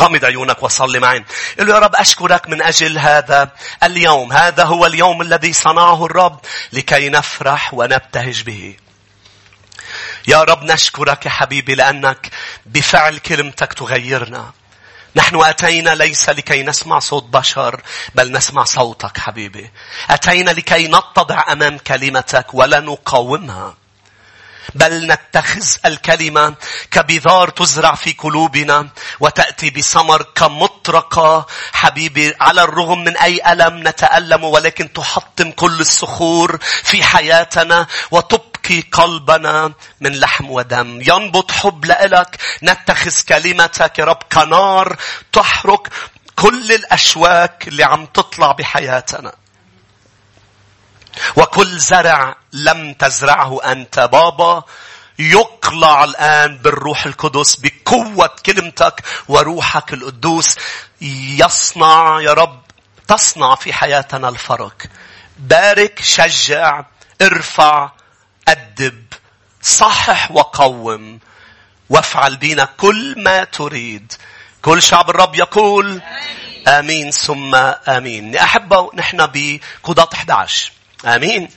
غمض عيونك وصلي معي. قل له يا رب أشكرك من أجل هذا اليوم. هذا هو اليوم الذي صنعه الرب لكي نفرح ونبتهج به. يا رب نشكرك يا حبيبي لأنك بفعل كلمتك تغيرنا. نحن أتينا ليس لكي نسمع صوت بشر بل نسمع صوتك حبيبي. أتينا لكي نتضع أمام كلمتك ولا نقاومها. بل نتخذ الكلمة كبذار تزرع في قلوبنا وتأتي بثمر كمطرقة. حبيبي على الرغم من أي ألم نتألم ولكن تحطم كل الصخور في حياتنا وتبقي قلبنا من لحم ودم. ينبض حب لإلك نتخذ كلمتك يا رب كنار تحرق كل الأشواك اللي عم تطلع بحياتنا. وكل زرع لم تزرعه أنت بابا. يقلع الآن بالروح القدس بقوة كلمتك وروحك القدوس. يصنع يا رب تصنع في حياتنا الفرق. بارك شجع ارفع أدب صحح وقوم. وافعل بنا كل ما تريد. كل شعب الرب يقول آمين. ثم آمين. أحبه نحن بقضاة 11 آمين.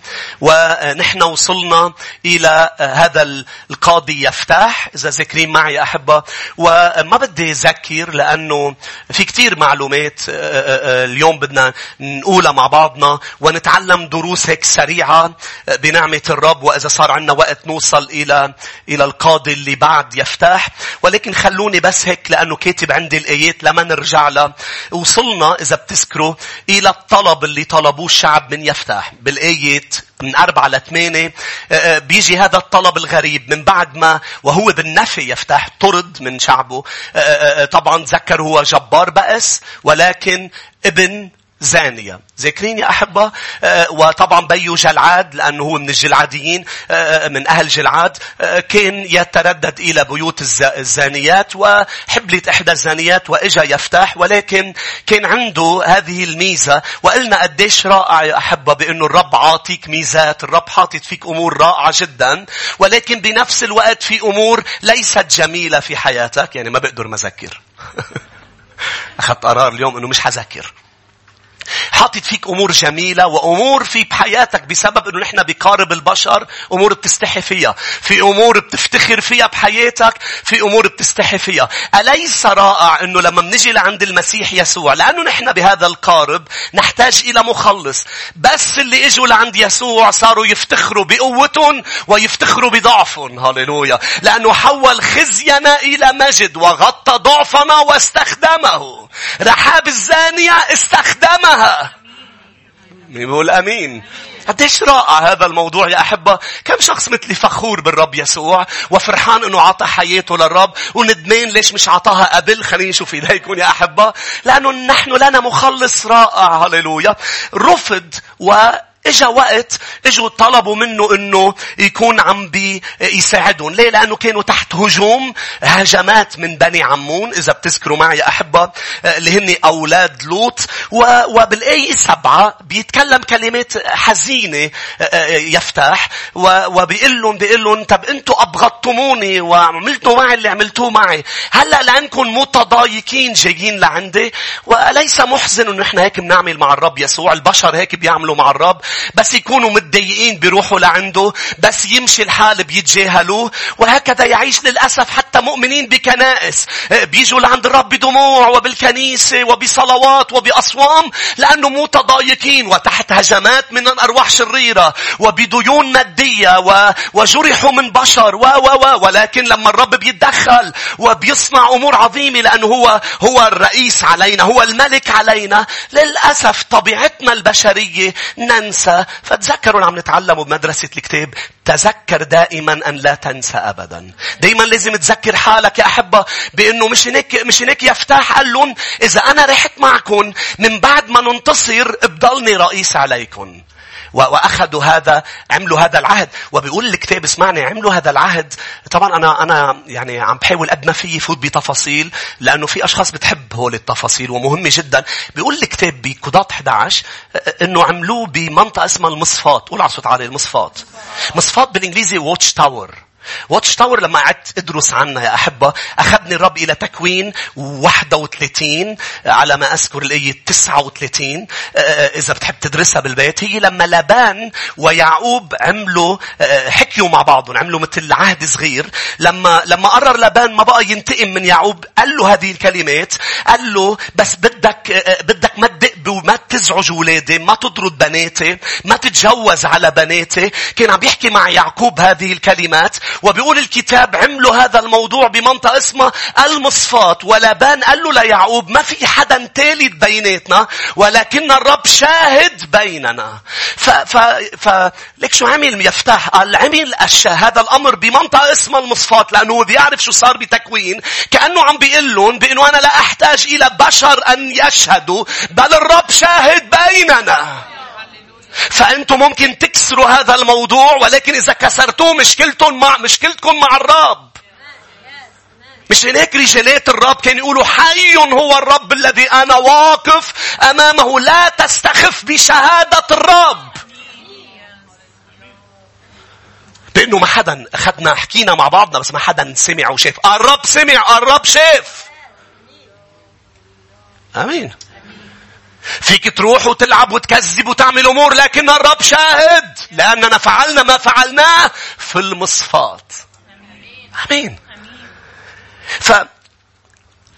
ونحن وصلنا إلى هذا القاضي يفتح. إذا ذكرين معي أحبة. وما بدي أذكر لأنه في كتير معلومات اليوم بدنا نقولها مع بعضنا ونتعلم دروس هيك سريعة بنعمة الرب وإذا صار عندنا وقت نوصل إلى إلى القاضي اللي بعد يفتح. ولكن خلوني بس هيك لأنه كاتب عندي الآيات لما نرجع لها. وصلنا إذا بتذكروا إلى الطلب اللي طلبوه الشعب من يفتح. بالآيات من أربعة لثمانية آه، آه، بيجي هذا الطلب الغريب من بعد ما وهو بالنفي يفتح طرد من شعبه. آه، طبعا تذكر هو جبار بأس ولكن ابن زانية. ذاكرين يا أحبة؟ آه، وطبعا بيو جلعاد لأنه هو من الجلعاديين آه، من أهل جلعاد آه، كان يتردد إلى بيوت الزانيات وحبلت إحدى الزانيات وإجا يفتح ولكن كان عنده هذه الميزة وقلنا قديش رائع يا أحبة بأنه الرب عاطيك ميزات الرب حاطط فيك أمور رائعة جدا ولكن بنفس الوقت في أمور ليست جميلة في حياتك يعني ما بقدر مذكر أخذت قرار اليوم أنه مش حذكر حاطط فيك أمور جميلة وأمور في بحياتك بسبب أنه نحن بقارب البشر أمور بتستحي فيها. في أمور بتفتخر فيها بحياتك. في أمور بتستحي فيها. أليس رائع أنه لما بنجي لعند المسيح يسوع لأنه نحن بهذا القارب نحتاج إلى مخلص. بس اللي إجوا لعند يسوع صاروا يفتخروا بقوتهم ويفتخروا بضعفهم. هاليلويا. لأنه حول خزينا إلى مجد وغطى ضعفنا واستخدمه. رحاب الزانية استخدمها. بيقول أمين. قديش رائع هذا الموضوع يا أحبة. كم شخص مثلي فخور بالرب يسوع وفرحان أنه عطى حياته للرب وندمان ليش مش عطاها قبل. خليني نشوف إيديكم يا أحبة. لأنه نحن لنا مخلص رائع. هللويا. رفض و إجا وقت إجوا طلبوا منه إنه يكون عم بيساعدهم. ليه؟ لأنه كانوا تحت هجوم هجمات من بني عمون. إذا بتذكروا معي أحبة اللي هن أولاد لوط. وبالايه سبعة بيتكلم كلمات حزينة يفتح. وبيقول لهم بيقول لهم طب أنتوا أبغضتموني وعملتوا معي اللي عملتوه معي. هلأ لأنكم متضايقين جايين لعندي. وليس محزن إنه نحن هيك بنعمل مع الرب يسوع؟ البشر هيك بيعملوا مع الرب. بس يكونوا متضايقين بيروحوا لعنده بس يمشي الحال بيتجاهلوه وهكذا يعيش للأسف حتى مؤمنين بكنائس. بيجوا لعند الرب بدموع وبالكنيسة وبصلوات وبأصوام لأنه متضايقين وتحت هجمات من الأرواح شريرة وبديون مادية وجرحوا من بشر و و و ولكن لما الرب بيتدخل وبيصنع أمور عظيمة لأنه هو هو الرئيس علينا هو الملك علينا للأسف طبيعتنا البشرية ننسى فتذكروا اللي عم نتعلمه بمدرسة الكتاب تذكر دائما أن لا تنسى أبدا. دائما لازم تذكر حالك يا أحبة بأنه مش هيك مش هيك يفتح قال لهم إذا أنا رحت معكم من بعد ما ننتصر بضلني رئيس عليكم. وأخذوا هذا عملوا هذا العهد. وبيقول الكتاب اسمعني عملوا هذا العهد. طبعا أنا أنا يعني عم بحاول قد ما في فوت بتفاصيل لأنه في أشخاص بتحب هول التفاصيل ومهمة جدا. بيقول الكتاب بقضاة 11 إنه عملوه بمنطقة اسمها المصفات. قول على صوت عالي المصفات. مصفات بالإنجليزي watch tower واتش تاور لما قعدت ادرس عنها يا أحبة أخذني الرب إلى تكوين 31 على ما أذكر الآية 39 إذا بتحب تدرسها بالبيت. هي لما لابان ويعقوب عملوا حكيوا مع بعضهم عملوا مثل عهد صغير. لما لما قرر لابان ما بقى ينتقم من يعقوب قال له هذه الكلمات قال له بس بدك بدك ما تدق وما تزعج ولادي ما تطرد بناتي ما تتجوز على بناتي. كان عم يحكي مع يعقوب هذه الكلمات وبيقول الكتاب عملوا هذا الموضوع بمنطقة اسمها المصفات. ولابان قال له ليعقوب ما في حدا ثالث بيناتنا ولكن الرب شاهد بيننا. ف, ف, ف ليك شو عمل يفتح؟ قال عمل هذا الأمر بمنطقة اسمها المصفات لأنه بيعرف شو صار بتكوين. كأنه عم بيقول لهم بأنه أنا لا أحتاج إلى بشر أن يشهدوا بل الرب شاهد بيننا. فأنتم ممكن تكسروا هذا الموضوع ولكن إذا كسرتوه مشكلتكم مع مشكلتكم مع الرب. مش هناك رجالات الرب كانوا يقولوا حي هو الرب الذي أنا واقف أمامه لا تستخف بشهادة الرب. لأنه ما حدا أخذنا حكينا مع بعضنا بس ما حدا سمع وشاف. الرب سمع الرب شاف. آمين. فيك تروح وتلعب وتكذب وتعمل أمور لكن الرب شاهد لأننا فعلنا ما فعلناه في المصفات. أمين. ف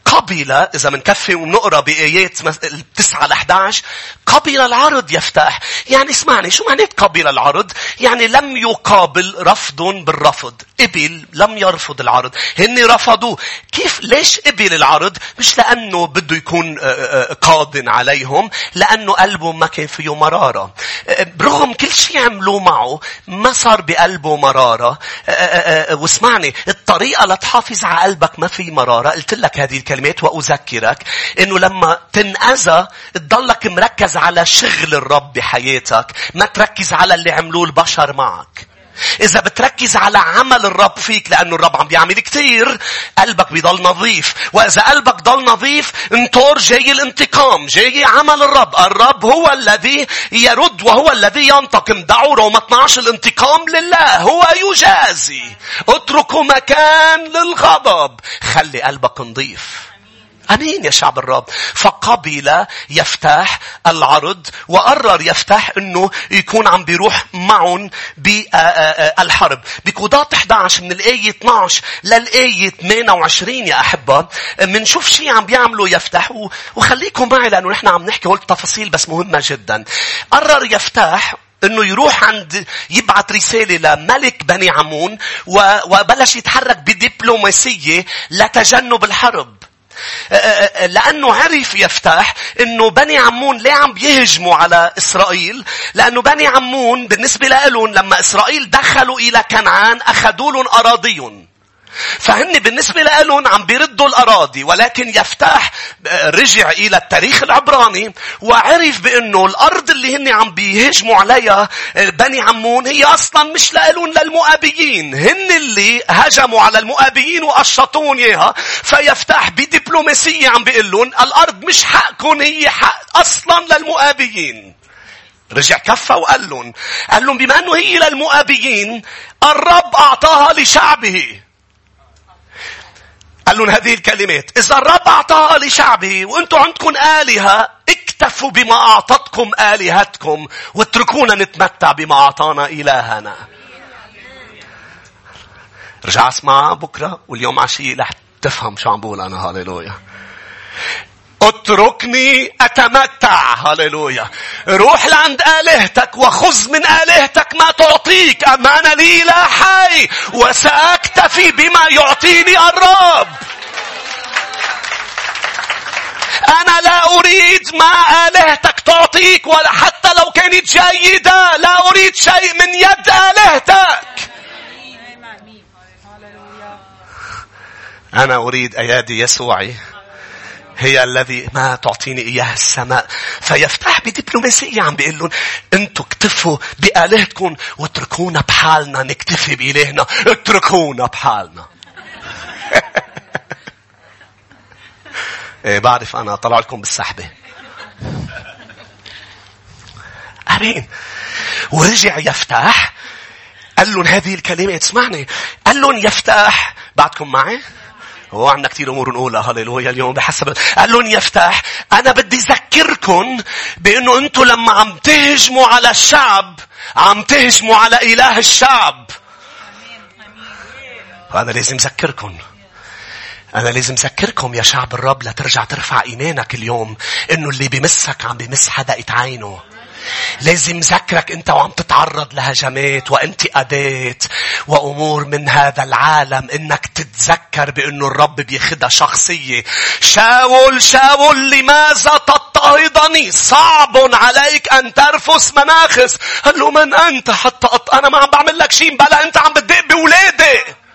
قبل إذا منكفي ونقرأ بآيات التسعة ل 11 قبل العرض يفتح. يعني اسمعني شو معنى قبل العرض؟ يعني لم يقابل رفض بالرفض. قبل لم يرفض العرض. هن رفضوه كيف؟ ليش قبل العرض؟ مش لأنه بده يكون قاض عليهم لأنه قلبه ما كان فيه مرارة. برغم كل شيء عملوه معه ما صار بقلبه مرارة. واسمعني الطريقة لتحافظ على قلبك ما في مرارة. قلت لك هذه الكلمات وأذكرك إنه لما تنأذى تضلك مركز على شغل الرب بحياتك ما تركز على اللي عملوه البشر معك. إذا بتركز على عمل الرب فيك لأنه الرب عم بيعمل كتير قلبك بيضل نظيف. وإذا قلبك ضل نظيف انطر جاي الانتقام جاي عمل الرب. الرب هو الذي يرد وهو الذي ينتقم. دعوا روما 12 الانتقام لله هو يجازي. اتركوا مكان للغضب. خلي قلبك نظيف. أمين يا شعب الرب. فقبل يفتح العرض وقرر يفتح أنه يكون عم بيروح معهم بالحرب بقضاة 11 من الآية 12 للآية 28 يا أحبة. منشوف شيء عم بيعملوا يفتح وخليكم معي لأنه نحن عم نحكي قلت تفاصيل بس مهمة جدا. قرر يفتح إنه يروح عند يبعث رسالة لملك بني عمون وبلش يتحرك بدبلوماسية لتجنب الحرب. لأنه عرف يفتح أنه بني عمون ليه عم بيهجموا على إسرائيل؟ لأنه بني عمون بالنسبة لهم لما إسرائيل دخلوا إلى كنعان أخذوا لهم أراضيهم. فهن بالنسبة لهم عم بيردوا الأراضي ولكن يفتح رجع إلى التاريخ العبراني وعرف بأنه الأرض اللي هن عم بيهجموا عليها بني عمون هي أصلا مش لهم للمؤابيين. هن اللي هجموا على المؤابيين وقشطون إياها فيفتح بدبلوماسية عم بيقول لهم الأرض مش حقكم هي حق أصلا للمؤابيين. رجع كفى وقال لهم قال لهم بما أنه هي للمؤابيين الرب أعطاها لشعبه. قال لهم هذه الكلمات. إذا الرب أعطاها لشعبه وأنتم عندكم آلهة اكتفوا بما أعطتكم آلهتكم واتركونا نتمتع بما أعطانا إلهنا. رجع اسمع بكرة واليوم عشية رح تفهم شو عم بقول أنا. هاليلويا اتركني أتمتع. هللويا. روح لعند آلهتك وخذ من آلهتك ما تعطيك. اما أنا لي لا حي وسأكتفي بما يعطيني الرب. أنا لا أريد ما آلهتك تعطيك ولا حتى لو كانت جيدة. لا أريد شيء من يد آلهتك. أنا أريد أيادي يسوعي. هي الذي ما تعطيني إياها السماء. فيفتح بدبلوماسية عم بيقول لهم أنتوا اكتفوا بآلهتكم واتركونا بحالنا نكتفي بإلهنا. اتركونا بحالنا. إيه بعرف أنا طلع لكم بالسحبة. أمين. ورجع يفتح قال لهم هذه الكلمات اسمعني. قال قال لهم يفتح. بعدكم معي؟ هو عندنا كثير أمور نقولها. هللويا اليوم بحسب قال لهم يفتح أنا بدي أذكركم بأنه أنتم لما عم تهجموا على الشعب عم تهجموا على إله الشعب. وأنا لازم اذكركم أنا لازم أذكركم يا شعب الرب لترجع ترفع إيمانك اليوم إنه اللي بمسك عم بمس حدقة عينه. لازم ذكرك انت وعم تتعرض لهجمات وانتقادات وامور من هذا العالم انك تتذكر بانه الرب بياخدها شخصية. شاول شاول لماذا تضطهدني؟ صعب عليك أن ترفس مناخس. قال له من أنت حتى أط... أنا ما عم بعمل لك شيء بلا أنت عم بتدق بولادي.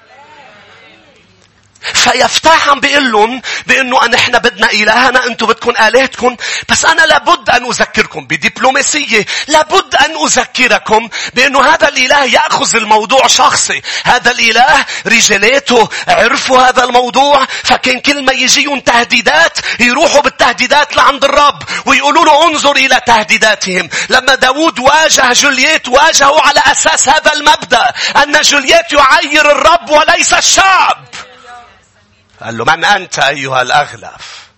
فيفتح عم بيقول لهم بانه نحن بدنا إلهنا أنتم بدكم آلهتكم. بس أنا لابد أن أذكركم بدبلوماسية. لابد أن أذكركم بأنه هذا الإله يأخذ الموضوع شخصي. هذا الإله رجالاته عرفوا هذا الموضوع. فكان كل ما يجيهم تهديدات يروحوا بالتهديدات لعند الرب ويقولوا له انظر إلى تهديداتهم. لما داود واجه جولييت واجهه على أساس هذا المبدأ أن جولييت يعير الرب وليس الشعب. قال له من أنت أيها الأغلف؟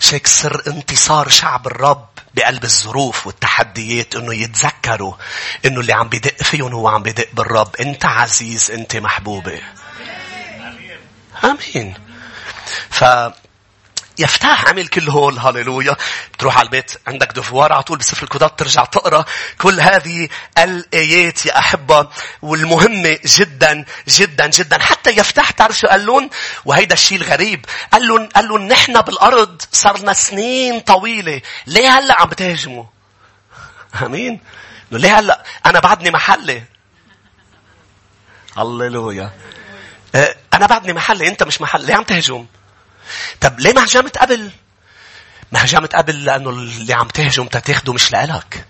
شيك سر انتصار شعب الرب بقلب الظروف والتحديات إنه يتذكروا إنه اللي عم بدق فيهم هو عم بدق بالرب. أنت عزيز أنت محبوبة. آمين. ف يفتح عمل كل هول. هاليلويا بتروح على البيت عندك دفوار على طول بسفر الكتاب ترجع تقرأ كل هذه الآيات يا أحبة والمهمة جدا جدا جدا. حتى يفتح تعرف شو قال لهم وهيدا الشيء الغريب. قال لهم قال لهم نحن بالأرض صرنا سنين طويلة. ليه هلأ عم بتهاجموا؟ آمين. ليه هلأ؟ أنا بعدني محلي هللويا. أه، أنا بعدني محلي أنت مش محل ليه عم تهجم طب ليه ما هجمت قبل؟ ما هجمت قبل لأنه اللي عم تهجم تاخده مش لإلك.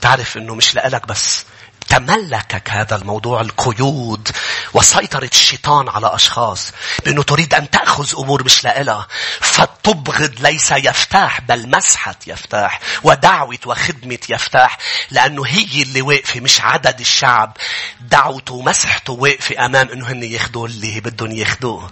تعرف إنه مش لإلك بس تملكك هذا الموضوع القيود وسيطرة الشيطان على أشخاص. بأنه تريد أن تأخذ أمور مش لإلها. فتبغض ليس يفتاح بل مسحة يفتاح ودعوة وخدمة يفتاح. لأنه هي اللي واقفة مش عدد الشعب. دعوته ومسحته واقفة أمام أنه هن ياخذوا اللي بدهم ياخذوه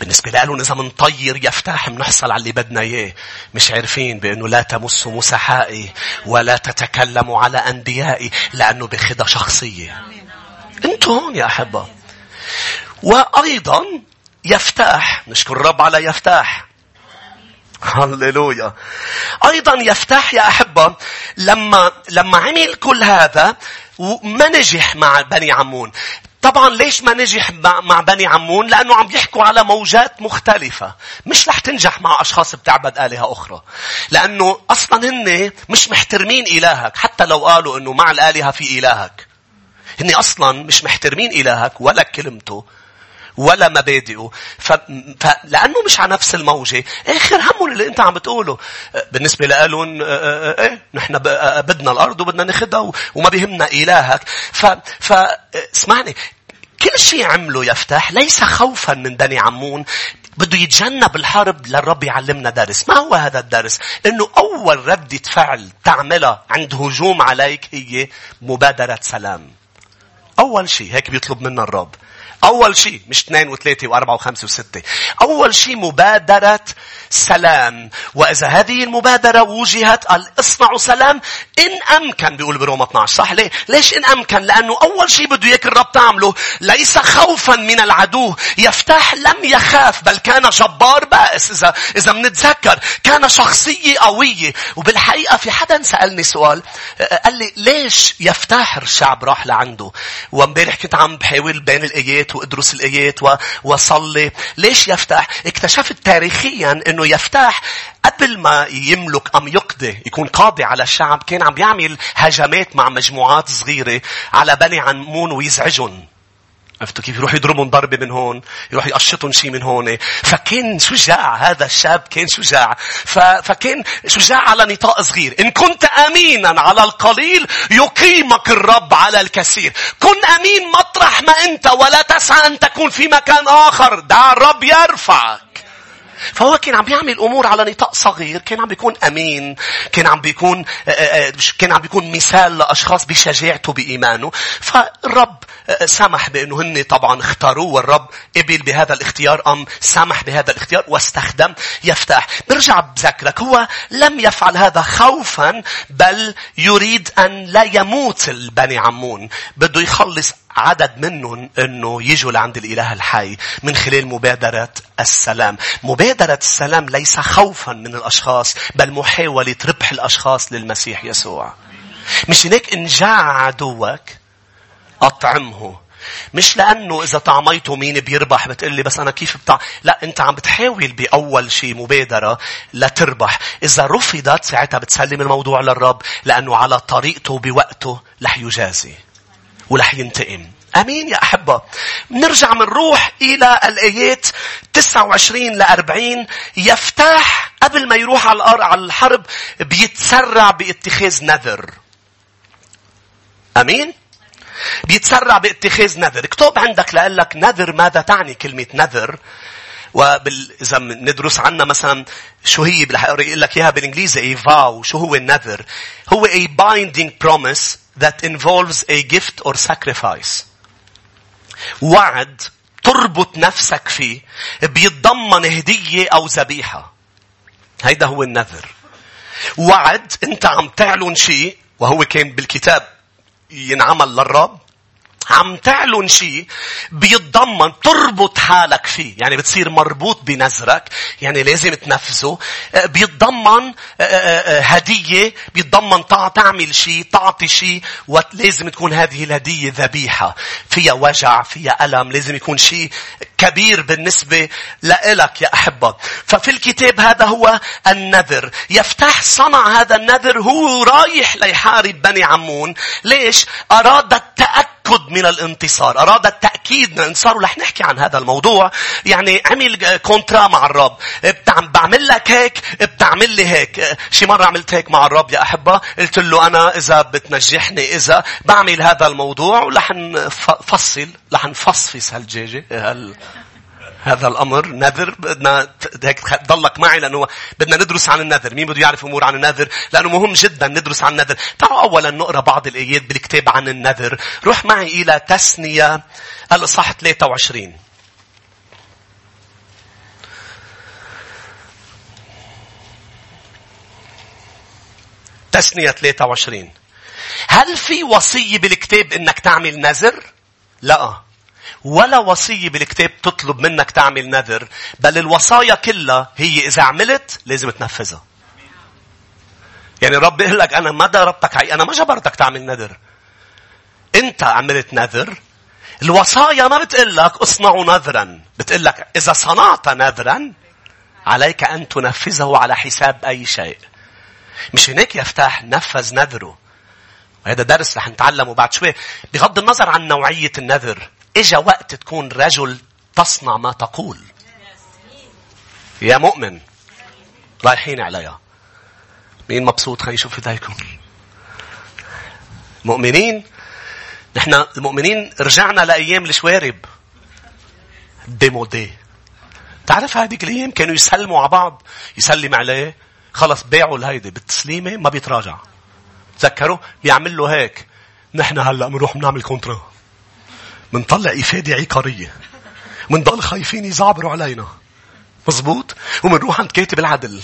بالنسبة لهم إذا منطير يفتح منحصل على اللي بدنا إياه. مش عارفين بأنه لا تمسوا مسحائي ولا تتكلموا على أنبيائي لأنه بخدة شخصية. أنتوا هون يا أحبة. وأيضا يفتح نشكر الرب على يفتح هللويا. أيضا يفتح يا أحبة لما لما عمل كل هذا وما نجح مع بني عمون طبعا ليش ما نجح مع بني عمون؟ لأنه عم يحكوا على موجات مختلفة. مش رح تنجح مع أشخاص بتعبد آلهة أخرى. لأنه أصلا هن مش محترمين إلهك. حتى لو قالوا أنه مع الآلهة في إلهك. هن أصلا مش محترمين إلهك ولا كلمته. ولا مبادئه ف... فلأنه مش على نفس الموجة آخر همهم اللي أنت عم بتقوله بالنسبة لهم إيه نحن بدنا الأرض وبدنا ناخدها وما بيهمنا إلهك ف... ف... اسمعني كل شيء عمله يفتح ليس خوفا من بني عمون بده يتجنب الحرب للرب يعلمنا درس. ما هو هذا الدرس؟ إنه أول ردة فعل تعملها عند هجوم عليك هي مبادرة سلام. أول شيء هيك بيطلب منا الرب. أول شيء مش اثنين وثلاثة وأربعة وخمسة وستة. أول شيء مبادرة سلام. وإذا هذه المبادرة وجهت قال اصنعوا سلام إن أمكن بيقول بروما 12 صح ليه؟ ليش إن أمكن؟ لأنه أول شيء بده إياك الرب تعمله ليس خوفا من العدو. يفتح لم يخاف بل كان جبار بائس إذا إذا بنتذكر كان شخصية قوية وبالحقيقة في حدا سألني سؤال قال لي ليش يفتح الشعب راح لعنده وامبارح كنت عم بحاول بين الآيات وأدرس الآيات وصلي. ليش يفتح؟ اكتشفت تاريخيا إنه يفتح قبل ما يملك أم يقضي يكون قاضي على الشعب كان عم يعمل هجمات مع مجموعات صغيرة على بني عمون ويزعجهم. عرفتوا كيف؟ يروح يضربون ضربة من هون، يروح يقشطهم شيء من هون. فكان شجاع هذا الشاب كان شجاع. فكان شجاع على نطاق صغير. إن كنت أمينا على القليل يقيمك الرب على الكثير. كن أمين مطرح ما أنت ولا تسعى أن تكون في مكان آخر. دع الرب يرفعك. فهو كان عم بيعمل أمور على نطاق صغير كان عم بيكون أمين كان عم بيكون آه، آه، آه، كان عم بيكون مثال لأشخاص بشجاعته بإيمانه. فالرب سمح بأنه هن طبعا اختاروه والرب قبل بهذا الاختيار أم سمح بهذا الاختيار واستخدم يفتح. برجع بذكرك. هو لم يفعل هذا خوفا بل يريد أن لا يموت البني عمون. بده يخلص عدد منهم إنه يجوا لعند الإله الحي من خلال مبادرة السلام. مبادرة السلام ليس خوفا من الأشخاص بل محاولة ربح الأشخاص للمسيح يسوع. مش هيك إن جاع عدوك أطعمه. مش لأنه إذا طعميته مين بيربح بتقلي بس أنا كيف بتاع لا أنت عم بتحاول بأول شيء مبادرة لتربح إذا رفضت ساعتها بتسلم الموضوع للرب لأنه على طريقته بوقته رح يجازي ورح ينتقم. أمين يا أحبة. نرجع منروح إلى الآيات 29 ل 40 يفتح قبل ما يروح على على الحرب بيتسرع باتخاذ نذر. أمين؟ بيتسرع باتخاذ نذر. اكتب عندك لك نذر ماذا تعني كلمة نذر. وبال... إذا ندرس عنا مثلا شو هي يقول لك إياها بالإنجليزي a vow شو هو النذر هو a binding promise that involves a gift or sacrifice. وعد تربط نفسك فيه بيتضمن هدية أو ذبيحة. هيدا هو النذر. وعد أنت عم تعلن شيء وهو كان بالكتاب ينعمل للرب عم تعلن شيء بيتضمن تربط حالك فيه. يعني بتصير مربوط بنذرك يعني لازم تنفذه. آه، بيتضمن آه، آه، هدية بيتضمن تعمل شيء تعطي شيء ولازم تكون هذه الهدية ذبيحة. فيها وجع فيها ألم لازم يكون شيء كبير بالنسبة لإلك يا أحبة ففي الكتاب هذا هو النذر يفتح صنع هذا النذر هو رايح ليحارب بني عمون ليش أراد التأكد التأكد من الانتصار. أراد التأكيد من الانتصار ورح نحكي عن هذا الموضوع. يعني عمل كونترا مع الرب. بعمل لك هيك بتعمل لي هيك. شي مرة عملت هيك مع الرب يا أحبة. قلت له أنا إذا بتنجحني إذا بعمل هذا الموضوع ورح نفصل رح نفصفص هالجيجة هال هذا الأمر نذر بدنا هيك ضلك معي لأنه بدنا ندرس عن النذر. مين بده يعرف أمور عن النذر؟ لأنه مهم جدا ندرس عن النذر. تعالوا أولا نقرأ بعض الآيات بالكتاب عن النذر. روح معي إلى تسنية الإصحاح 23 تسنية 23 هل في وصية بالكتاب إنك تعمل نذر؟ لا. ولا وصية بالكتاب تطلب منك تعمل نذر بل الوصايا كلها هي إذا عملت لازم تنفذها. يعني الرب يقول لك أنا ما ضربتك عي... أنا ما جبرتك تعمل نذر. أنت عملت نذر الوصايا ما بتقول لك اصنعوا نذرا بتقول لك إذا صنعت نذرا عليك أن تنفذه على حساب أي شيء مش هناك يفتح نفذ نذره وهذا درس رح نتعلمه بعد شوي بغض النظر عن نوعية النذر إجا وقت تكون رجل تصنع ما تقول. يا مؤمن. رايحين عليها. مين مبسوط خلينا نشوف ايديكم. مؤمنين نحن المؤمنين رجعنا لأيام الشوارب. démodé. تعرف هذيك الأيام كانوا يسلموا على بعض يسلم عليه خلص باعوا الهيدي بالتسليمة ما بيتراجع تذكروا بيعمل له هيك نحن هلأ بنروح بنعمل contrat منطلع إفادة عقارية. منضل خايفين يزعبروا علينا. مزبوط؟ ومنروح عند كاتب العدل.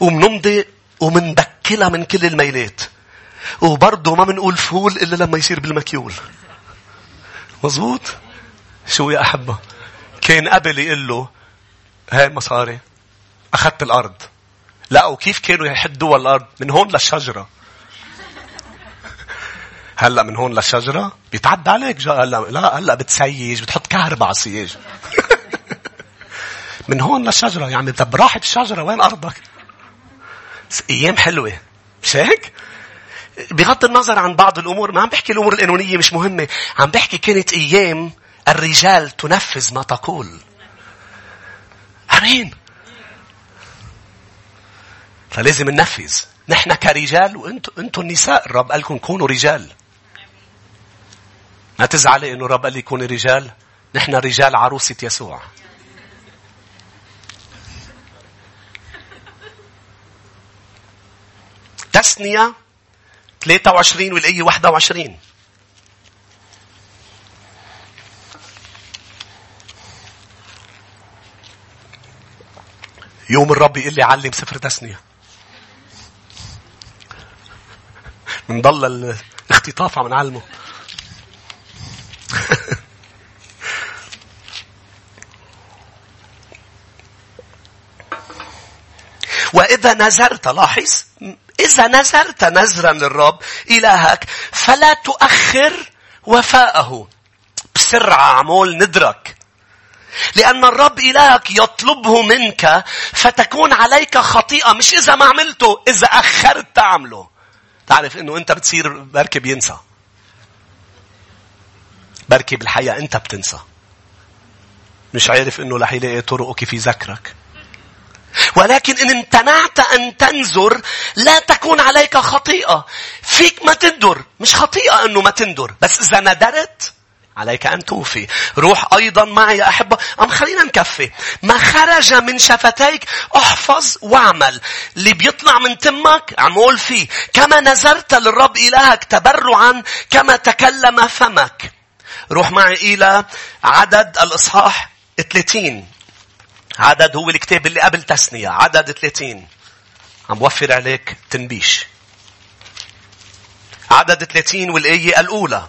ومنمضي ومندكلها من كل الميلات. وبرضه ما منقول فول إلا لما يصير بالمكيول. مزبوط؟ شو يا أحبة؟ كان قبل يقول له هاي مصاري. أخذت الأرض. لا وكيف كانوا يحدوا الأرض؟ من هون للشجرة. هلا من هون للشجرة؟ بيتعدى عليك هلا لا هلا بتسيج بتحط كهرباء على السياج. من هون للشجرة يعني طب راحت الشجرة وين أرضك؟ أيام حلوة. مش هيك؟ بغض النظر عن بعض الأمور ما عم بحكي الأمور القانونية مش مهمة. عم بحكي كانت أيام الرجال تنفذ ما تقول. أمين. فلازم ننفذ. نحن كرجال وأنتم أنتم النساء الرب قال لكم كونوا رجال. ما تزعلي إنه رب قال لي كوني رجال؟ نحن رجال عروسة يسوع. تسنية 23 والآية 21 يوم الرب يقول لي علم سفر تسنية. منضل الاختطاف عم نعلمه. وإذا نزرت لاحظ؟ إذا نزرت نزرا للرب إلهك فلا تؤخر وفاءه. بسرعة عمول ندرك. لأن الرب إلهك يطلبه منك فتكون عليك خطيئة مش إذا ما عملته إذا أخرت تعمله. تعرف إنه أنت بتصير بركي بينسى. بركي بالحقيقة أنت بتنسى. مش عارف إنه رح يلاقي كيف يذكرك ولكن إن امتنعت أن تنذر لا تكون عليك خطيئة. فيك ما تندر. مش خطيئة أنه ما تندر. بس إذا ندرت عليك أن توفي. روح أيضا معي يا أحبة. أم خلينا نكفي. ما خرج من شفتيك احفظ واعمل. اللي بيطلع من تمك عمول فيه. كما نذرت للرب إلهك تبرعا كما تكلم فمك. روح معي إلى عدد الإصحاح 30. عدد هو الكتاب اللي قبل تسنية. عدد 30. عم بوفر عليك تنبيش. عدد 30 والآية الأولى.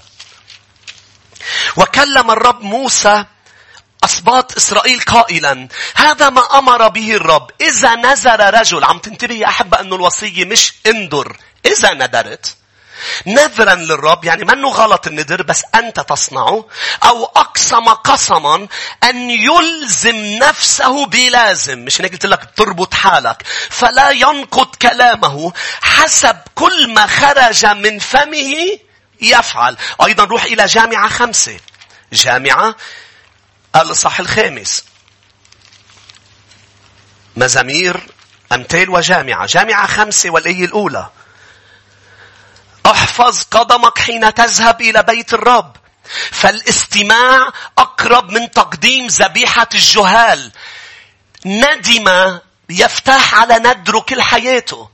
وكلم الرب موسى أسباط إسرائيل قائلا هذا ما أمر به الرب إذا نذر رجل عم تنتبه يا أحبة أنه الوصية مش اندر إذا ندرت نذرا للرب يعني منه غلط الندر بس أنت تصنعه أو أقسم قسما أن يلزم نفسه بلازم. مش هيك قلت لك تربط حالك. فلا ينقض كلامه حسب كل ما خرج من فمه يفعل. أيضا روح إلى جامعة خمسة. جامعة الإصحاح الخامس. مزامير أمثال وجامعة. جامعة خمسة والآية الأولى. احفظ قدمك حين تذهب إلى بيت الرب. فالاستماع أقرب من تقديم ذبيحة الجهال. ندم يفتح على ندره كل حياته.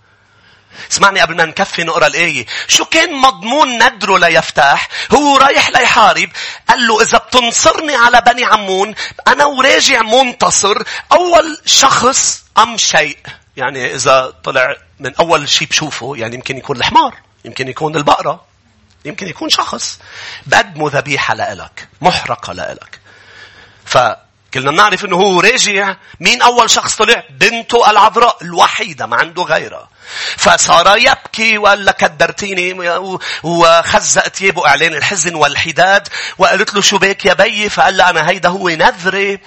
اسمعني قبل ما نكفي نقرأ الآية. شو كان مضمون ندره ليفتح؟ هو رايح ليحارب. قال له إذا بتنصرني على بني عمون أنا وراجع منتصر. أول شخص أم شيء. يعني إذا طلع من أول شيء بشوفه يعني يمكن يكون الحمار. يمكن يكون البقرة. يمكن يكون شخص. بقدموا ذبيحة لإلك. محرقة لإلك. فكلنا بنعرف إنه هو راجع. مين أول شخص طلع؟ بنته العذراء الوحيدة ما عنده غيرها. فصار يبكي وقال لك كدرتيني وخزق ثيابه إعلان الحزن والحداد وقالت له شو بك يا بيي فقال لها أنا هيدا هو نذري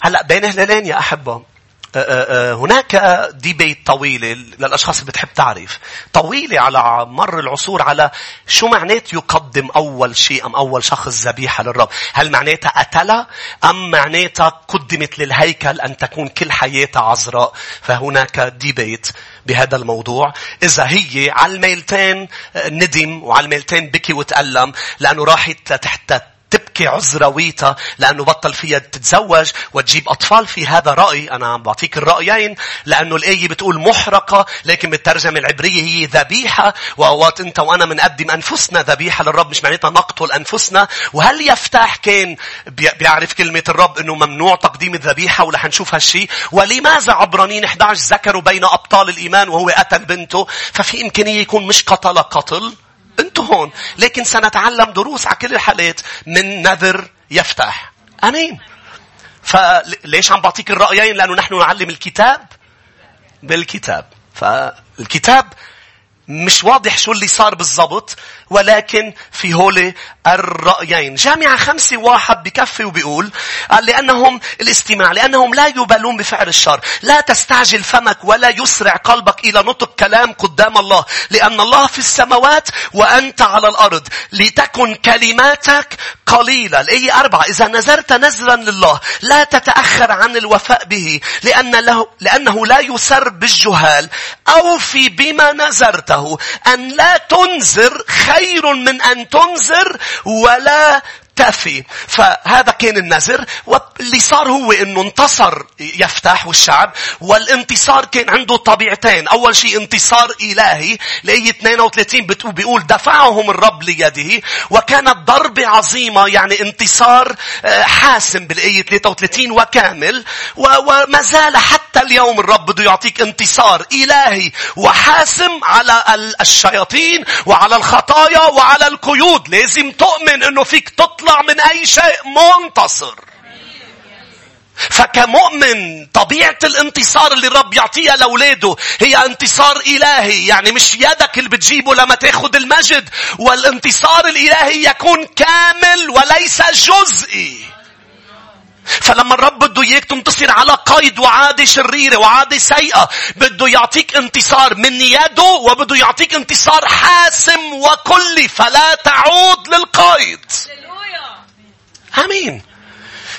هلأ بين هلالين يا أحبة أه، أه، أه، هناك ديبيت طويلة للأشخاص اللي بتحب تعرف. طويلة على مر العصور على شو معنات يقدم أول شيء أم أول شخص ذبيحة للرب. هل معناتها قتلها أم معناتها قدمت للهيكل أن تكون كل حياتها عذراء. فهناك ديبيت بهذا الموضوع. إذا هي على الميلتين ندم وعلى الميلتين بكي وتألم لأنه راحت تحت تبكي عذراويتها لأنه بطل فيها تتزوج وتجيب أطفال في هذا رأي. أنا عم بعطيك الرأيين لأنه الآية بتقول محرقة لكن بالترجمة العبرية هي ذبيحة وأوقات أنت وأنا بنقدم أنفسنا ذبيحة للرب مش معناتها نقتل أنفسنا. وهل يفتح كان بيعرف كلمة الرب أنه ممنوع تقديم الذبيحة ولا حنشوف هالشيء ولماذا عبرانين 11 ذكروا بين أبطال الإيمان وهو قتل بنته ففي إمكانية يكون مش قتل قتل أنتوا هون لكن سنتعلم دروس على كل الحالات من نذر يفتح. آمين. فليش عم بعطيك الرأيين؟ لأنه نحن نعلم الكتاب بالكتاب. فالكتاب مش واضح شو اللي صار بالضبط ولكن في هولي الرأيين. جامعة خمسة واحد بكفي وبيقول لأنهم الاستماع لأنهم لا يبالون بفعل الشر. لا تستعجل فمك ولا يسرع قلبك إلى نطق كلام قدام الله. لأن الله في السماوات وأنت على الأرض. لتكن كلماتك قليلة. الآية أربعة. إذا نزرت نزرا لله لا تتأخر عن الوفاء به لأن له لأنه لا يسر بالجهال. أوفي بما نزرته أن لا تنذر خير من أن تنذر ولا تافه فهذا كان النذر واللي صار هو إنه انتصر يفتح والشعب والانتصار كان عنده طبيعتين. أول شيء انتصار إلهي لأي 32 بيقول دفعهم الرب ليده وكانت ضربة عظيمة يعني انتصار آه، حاسم بالآية 33 وكامل. وما زال حتى اليوم الرب بده يعطيك انتصار إلهي وحاسم على الشياطين وعلى الخطايا وعلى القيود. لازم تؤمن إنه فيك تطلع من أي شيء منتصر. فكمؤمن طبيعة الانتصار اللي الرب يعطيها لأولاده هي انتصار إلهي. يعني مش يدك اللي بتجيبه لما تاخد المجد والانتصار الإلهي يكون كامل وليس جزئي. فلما الرب بده إياك تنتصر على قيد وعادة شريرة وعادة سيئة بده يعطيك انتصار من يده وبده يعطيك انتصار حاسم وكلي فلا تعود للقيد آمين.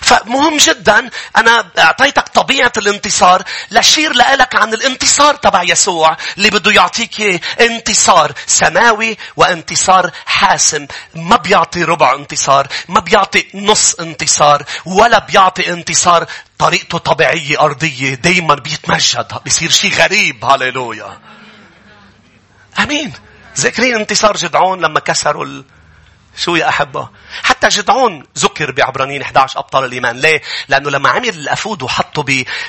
فمهم جدا أنا أعطيتك طبيعة الانتصار لشير لك عن الانتصار تبع يسوع اللي بده يعطيك انتصار سماوي وانتصار حاسم. ما بيعطي ربع انتصار ما بيعطي نص انتصار ولا بيعطي انتصار طريقته طبيعية أرضية دايما بيتمجد. بيصير شيء غريب. هاليلويا أمين. ذكرين انتصار جدعون لما كسروا. شو يا أحبة؟ حتى جدعون ذكر بعبرانيين 11 أبطال الإيمان. ليه؟ لأنه لما عمل الأفود وحطوا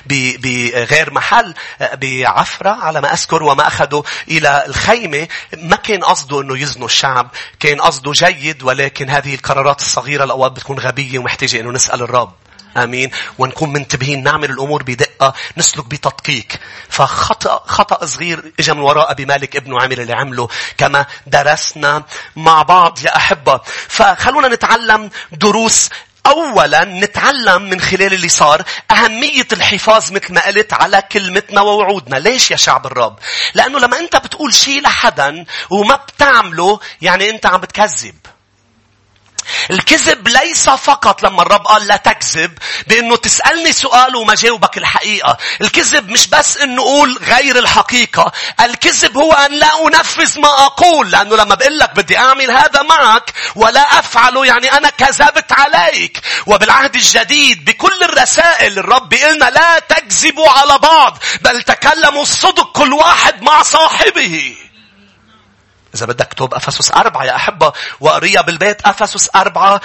بغير محل بعفرة على ما أذكر وما أخذوا إلى الخيمة ما كان قصده أنه يزنوا الشعب. كان قصده جيد ولكن هذه القرارات الصغيرة الأوقات بتكون غبية ومحتاجة أنه نسأل الرب. آمين. ونكون منتبهين نعمل الأمور بدقة نسلك بتدقيق. فخطأ خطأ صغير اجى من وراء أبي مالك ابنه عمل اللي عمله كما درسنا مع بعض يا أحبة. فخلونا نتعلم دروس أولا نتعلم من خلال اللي صار أهمية الحفاظ مثل ما قلت على كلمتنا ووعودنا. ليش يا شعب الرب؟ لأنه لما أنت بتقول شيء لحدا وما بتعمله يعني أنت عم بتكذب. الكذب ليس فقط لما الرب قال لا تكذب بأنه تسألني سؤال وما جاوبك الحقيقة. الكذب مش بس أنه أقول غير الحقيقة. الكذب هو أن لا أنفذ ما أقول. لأنه لما بقول لك بدي أعمل هذا معك ولا أفعله يعني أنا كذبت عليك. وبالعهد الجديد بكل الرسائل الرب قلنا لا تكذبوا على بعض بل تكلموا الصدق كل واحد مع صاحبه. إذا بدك اكتب أفسس أربعة يا أحبة وقريها بالبيت أفسس أربعة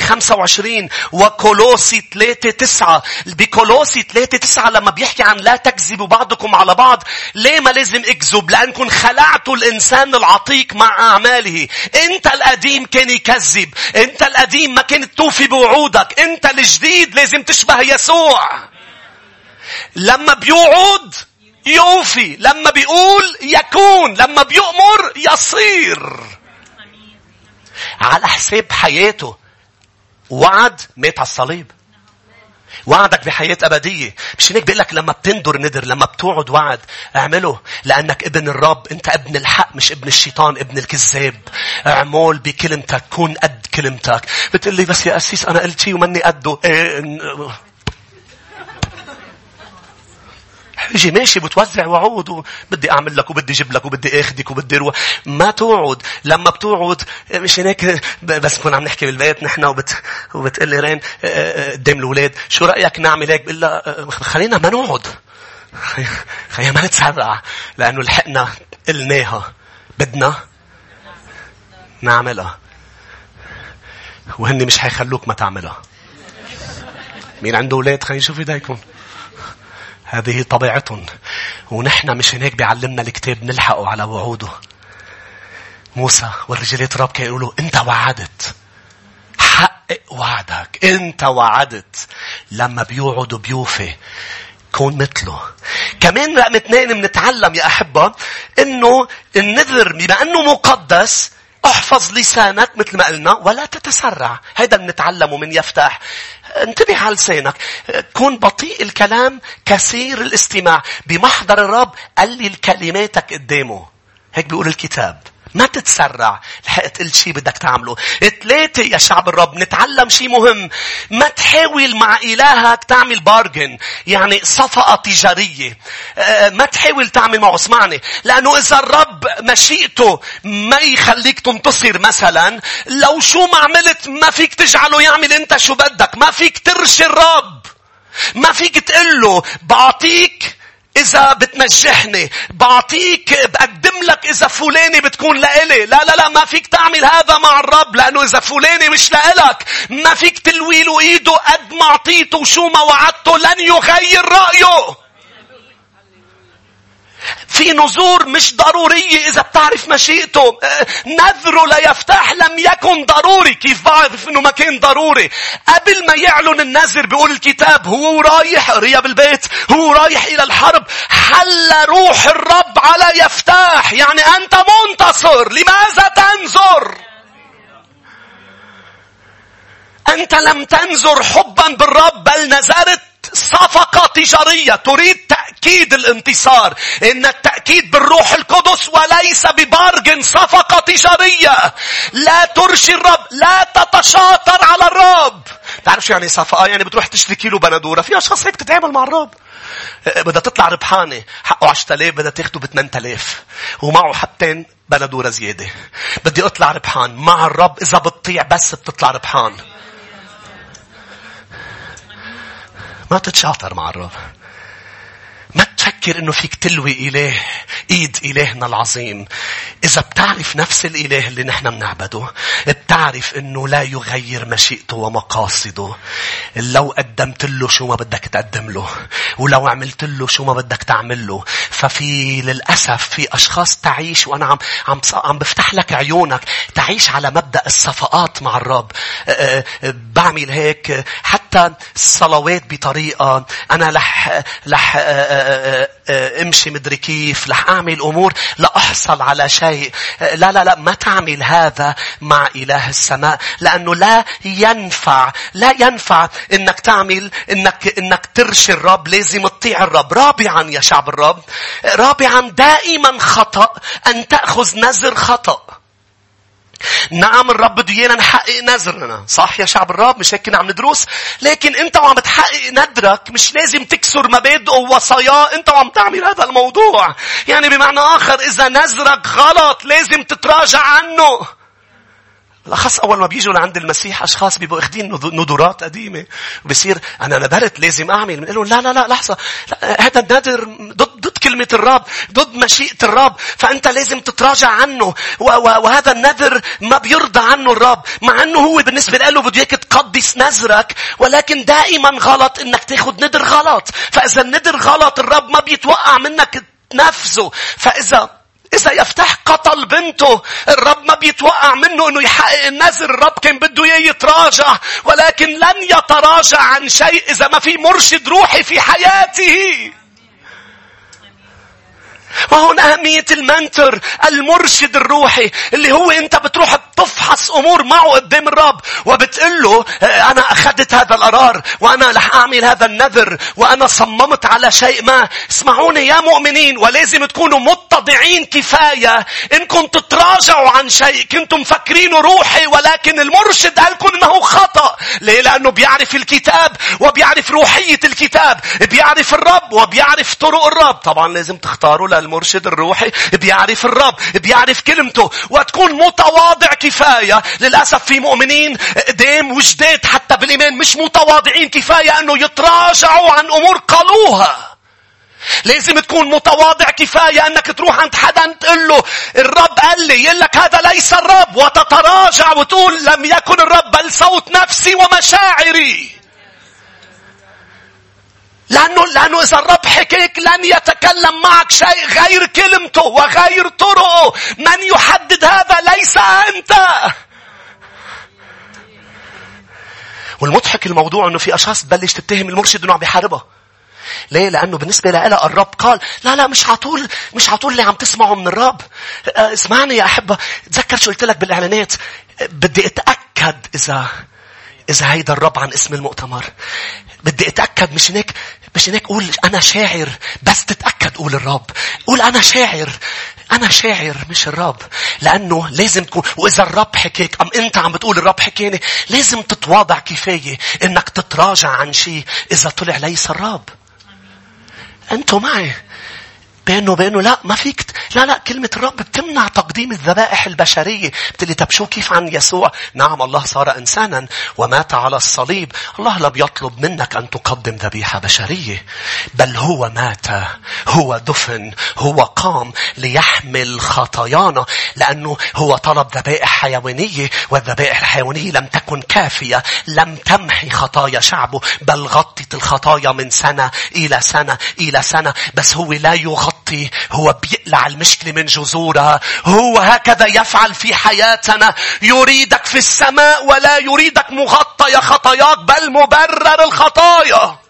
خمسة وعشرين وكولوسي ثلاثة تسعة. بكولوسي ثلاثة تسعة لما بيحكي عن لا تكذبوا بعضكم على بعض ليه ما لازم اكذب؟ لأنكم خلعتوا الإنسان العتيق مع أعماله. أنت القديم كان يكذب أنت القديم ما كانت توفي بوعودك أنت الجديد لازم تشبه يسوع. لما بيوعد يوفي لما بيقول يكون لما بيؤمر يصير على حساب حياته وعد مات على الصليب وعدك بحياة أبدية. مش هيك بيقول لك لما بتندر ندر، لما بتوعد وعد، اعمله. لأنك ابن الرب. أنت ابن الحق مش ابن الشيطان، ابن الكذاب. اعمل بكلمتك. كون قد كلمتك. بتقول لي بس يا أسيس أنا قلت شيء ومني قده. إيه أجي ماشي بتوزع وعود. وبدي اعمل لك وبدي أجيب لك وبدي اخدك وبدي أروح ما توعد. لما بتوعد مش هيك؟ بس كنا عم نحكي بالبيت نحن وبت وبتقول لي رين. آه، آه، قدام الأولاد. شو رأيك نعمل هيك؟ بقول لها خلينا ما نوعد. خلينا ما نتسرع. لأنه لحقنا قلناها. بدنا نعملها. وهن مش حيخلوك ما تعملها. مين عنده أولاد؟ خلينا نشوف إيديكم. هذه طبيعتهم ونحن مش هناك بيعلمنا الكتاب نلحقه على وعوده موسى والرجالات الرب كانوا يقولوا انت وعدت حقق وعدك انت وعدت لما بيوعد بيوفي كون مثله. كمان رقم اثنين بنتعلم يا أحبة إنه النذر بما إنه مقدس احفظ لسانك مثل ما قلنا ولا تتسرع. هذا بنتعلمه من يفتح. انتبه على لسانك. كن بطيء الكلام كثير الاستماع. بمحضر الرب قلل كلماتك قدامه. هيك بيقول الكتاب. ما تتسرع. لحقت قلت شيء بدك تعمله. ثلاثة يا شعب الرب نتعلم شيء مهم. ما تحاول مع إلهك تعمل بارجن. يعني صفقة تجارية. آه، ما تحاول تعمل معه. اسمعني. لأنه إذا الرب مشيئته ما يخليك تنتصر مثلا لو شو ما عملت ما فيك تجعله يعمل أنت شو بدك ما فيك ترشي الرب ما فيك تقول له بعطيك إذا بتنجحني بعطيك بقدم لك إذا فلاني بتكون لإلي. لا لا لا ما فيك تعمل هذا مع الرب لأنه إذا فلاني مش لإلك. ما فيك تلوي له إيده قد ما أعطيته وشو ما وعدته لن يغير رأيه. في نذور مش ضرورية إذا بتعرف مشيئته. أه، نذره ليفتح لم يكن ضروري. كيف بعرف إنه ما كان ضروري؟ قبل ما يعلن النذر بيقول الكتاب هو رايح قرية بالبيت هو رايح إلى الحرب حل روح الرب على يفتح يعني أنت منتصر لماذا تنظر؟ أنت لم تنظر حبا بالرب بل نزرت صفقة تجارية تريد تأكيد الانتصار. إن التأكيد بالروح القدس وليس ببارجن صفقة تجارية. لا ترشي الرب. لا تتشاطر على الرب. تعرف شو يعني صفقة؟ يعني بتروح تشتري كيلو بندورة. في أشخاص هيك تتعامل مع الرب. أه، بدها تطلع ربحانة. حقه 10000 بدها تاخده ب 8000. ومعه حبتين بندورة زيادة. بدي أطلع ربحان. مع الرب إذا بتطيع بس بتطلع ربحان. ما تتشاطر مع الرب. ما تفكر إنه فيك تلوي إله إيد إلهنا العظيم. إذا بتعرف نفس الإله اللي نحن بنعبده بتعرف إنه لا يغير مشيئته ومقاصده. لو قدمت له شو ما بدك تقدم له ولو عملت له شو ما بدك تعمل له. ففي للأسف في أشخاص تعيش وأنا عم عم عم بفتح لك عيونك تعيش على مبدأ الصفقات مع الرب. بعمل هيك حتى الصلوات بطريقة أنا لح لح امشي مدري كيف رح أعمل امور لاحصل على شيء. لا لا لا ما تعمل هذا مع إله السماء لأنه لا ينفع لا ينفع إنك تعمل إنك إنك ترشي الرب لازم تطيع الرب. رابعا يا شعب الرب رابعا دائما خطأ أن تأخذ نذر خطأ. نعم الرب بده ايانا نحقق نذرنا صح يا شعب الرب مش هيك كنا عم ندرس لكن انت وعم بتحقق نذرك مش لازم تكسر مبادئه ووصاياه انت وعم تعمل هذا الموضوع يعني بمعنى آخر إذا نذرك غلط لازم تتراجع عنه بالأخص أول ما بيجوا لعند المسيح أشخاص بيبقوا أخذين نذورات قديمة. بصير أنا نذرت لازم أعمل. بنقول لهم لا لا لا لحظة. هذا النذر ضد ضد كلمة الرب. ضد مشيئة الرب. فأنت لازم تتراجع عنه. وهذا النذر ما بيرضى عنه الرب. مع أنه هو بالنسبة له بده إياك تقدس نذرك. ولكن دائما غلط إنك تاخذ نذر غلط. فإذا النذر غلط الرب ما بيتوقع منك تنفذه. فإذا إذا يفتح قتل بنته الرب ما بيتوقع منه أنه يحقق النذر الرب كان بده إياه يتراجع ولكن لن يتراجع عن شيء إذا ما في مرشد روحي في حياته وهون أهمية المنتر المرشد الروحي اللي هو أنت بتروح تفحص أمور معه قدام الرب وبتقول له آه، أنا أخذت هذا القرار وأنا رح أعمل هذا النذر وأنا صممت على شيء ما. اسمعوني يا مؤمنين ولازم تكونوا متضعين كفاية إنكم تتراجعوا عن شيء كنتم مفكرينه روحي ولكن المرشد قال لكم إنه خطأ. ليه؟ لأنه بيعرف الكتاب وبيعرف روحية الكتاب بيعرف الرب وبيعرف طرق الرب. طبعا لازم تختاروا المرشد الروحي بيعرف الرب بيعرف كلمته وتكون متواضع كفاية. للأسف في مؤمنين قدام وجداد حتى بالإيمان مش متواضعين كفاية أنه يتراجعوا عن أمور قالوها. لازم تكون متواضع كفاية أنك تروح عند حدا تقول له الرب قال لي يقول لك هذا ليس الرب وتتراجع وتقول لم يكن الرب بل صوت نفسي ومشاعري. لأنه, لأنه إذا الرب حكيك لن يتكلم معك شيء غير كلمته وغير طرقه. من يحدد هذا ليس أنت. والمضحك الموضوع إنه في أشخاص تبلش تتهم المرشد إنه عم بيحاربها. ليه؟ لأنه بالنسبة لها الرب قال لا لا مش عطول مش عطول اللي عم تسمعه من الرب. آه، اسمعني يا أحبة تذكر شو قلت لك بالإعلانات بدي أتأكد إذا إذا هيدا الرب عن اسم المؤتمر. بدي أتأكد مش هيك مش هيك قول أنا شاعر بس تتأكد قول الرب. قول أنا شاعر. أنا شاعر مش الرب. لأنه لازم تكون وإذا الرب حكيك أم أنت عم بتقول الرب حكيني لازم تتواضع كفاية إنك تتراجع عن شيء إذا طلع ليس الرب. أنتوا معي. بينه وبينه لا ما فيك لا لا كلمة الرب بتمنع تقديم الذبائح البشرية. بتقولي طب شو كيف عن يسوع؟ نعم الله صار إنسانا ومات على الصليب. الله لا بيطلب منك أن تقدم ذبيحة بشرية بل هو مات هو دفن هو قام ليحمل خطايانا لأنه هو طلب ذبائح حيوانية والذبائح الحيوانية لم تكن كافية لم تمحي خطايا شعبه بل غطت الخطايا من سنة إلى سنة إلى سنة. بس هو لا يغطي يغطي هو بيقلع المشكلة من جذورها. هو هكذا يفعل في حياتنا. يريدك في السماء ولا يريدك مغطى يا خطاياك بل مبرر الخطايا.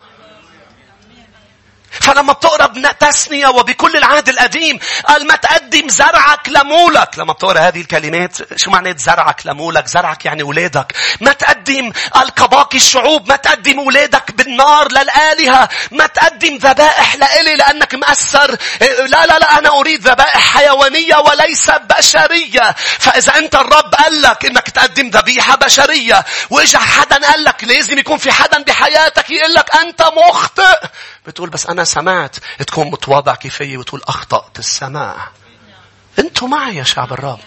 فلما بتقرأ تسنية وبكل العهد القديم قال ما تقدم زرعك لمولك. لما بتقرأ هذه الكلمات شو معنات زرعك لمولك؟ زرعك يعني ولادك. ما تقدم قال كباقي الشعوب ما تقدم ولادك بالنار للآلهة. ما تقدم ذبائح لإلي لأنك مأثر. لا لا لا أنا أريد ذبائح حيوانية وليس بشرية. فإذا أنت الرب قال لك إنك تقدم ذبيحة بشرية. وإجا حدا قال لك لازم يكون في حدا بحياتك يقول لك أنت مخطئ. بتقول بس أنا سمعت تكون متواضع كفاية وتقول أخطأت السماع أنتوا معي يا شعب الرب.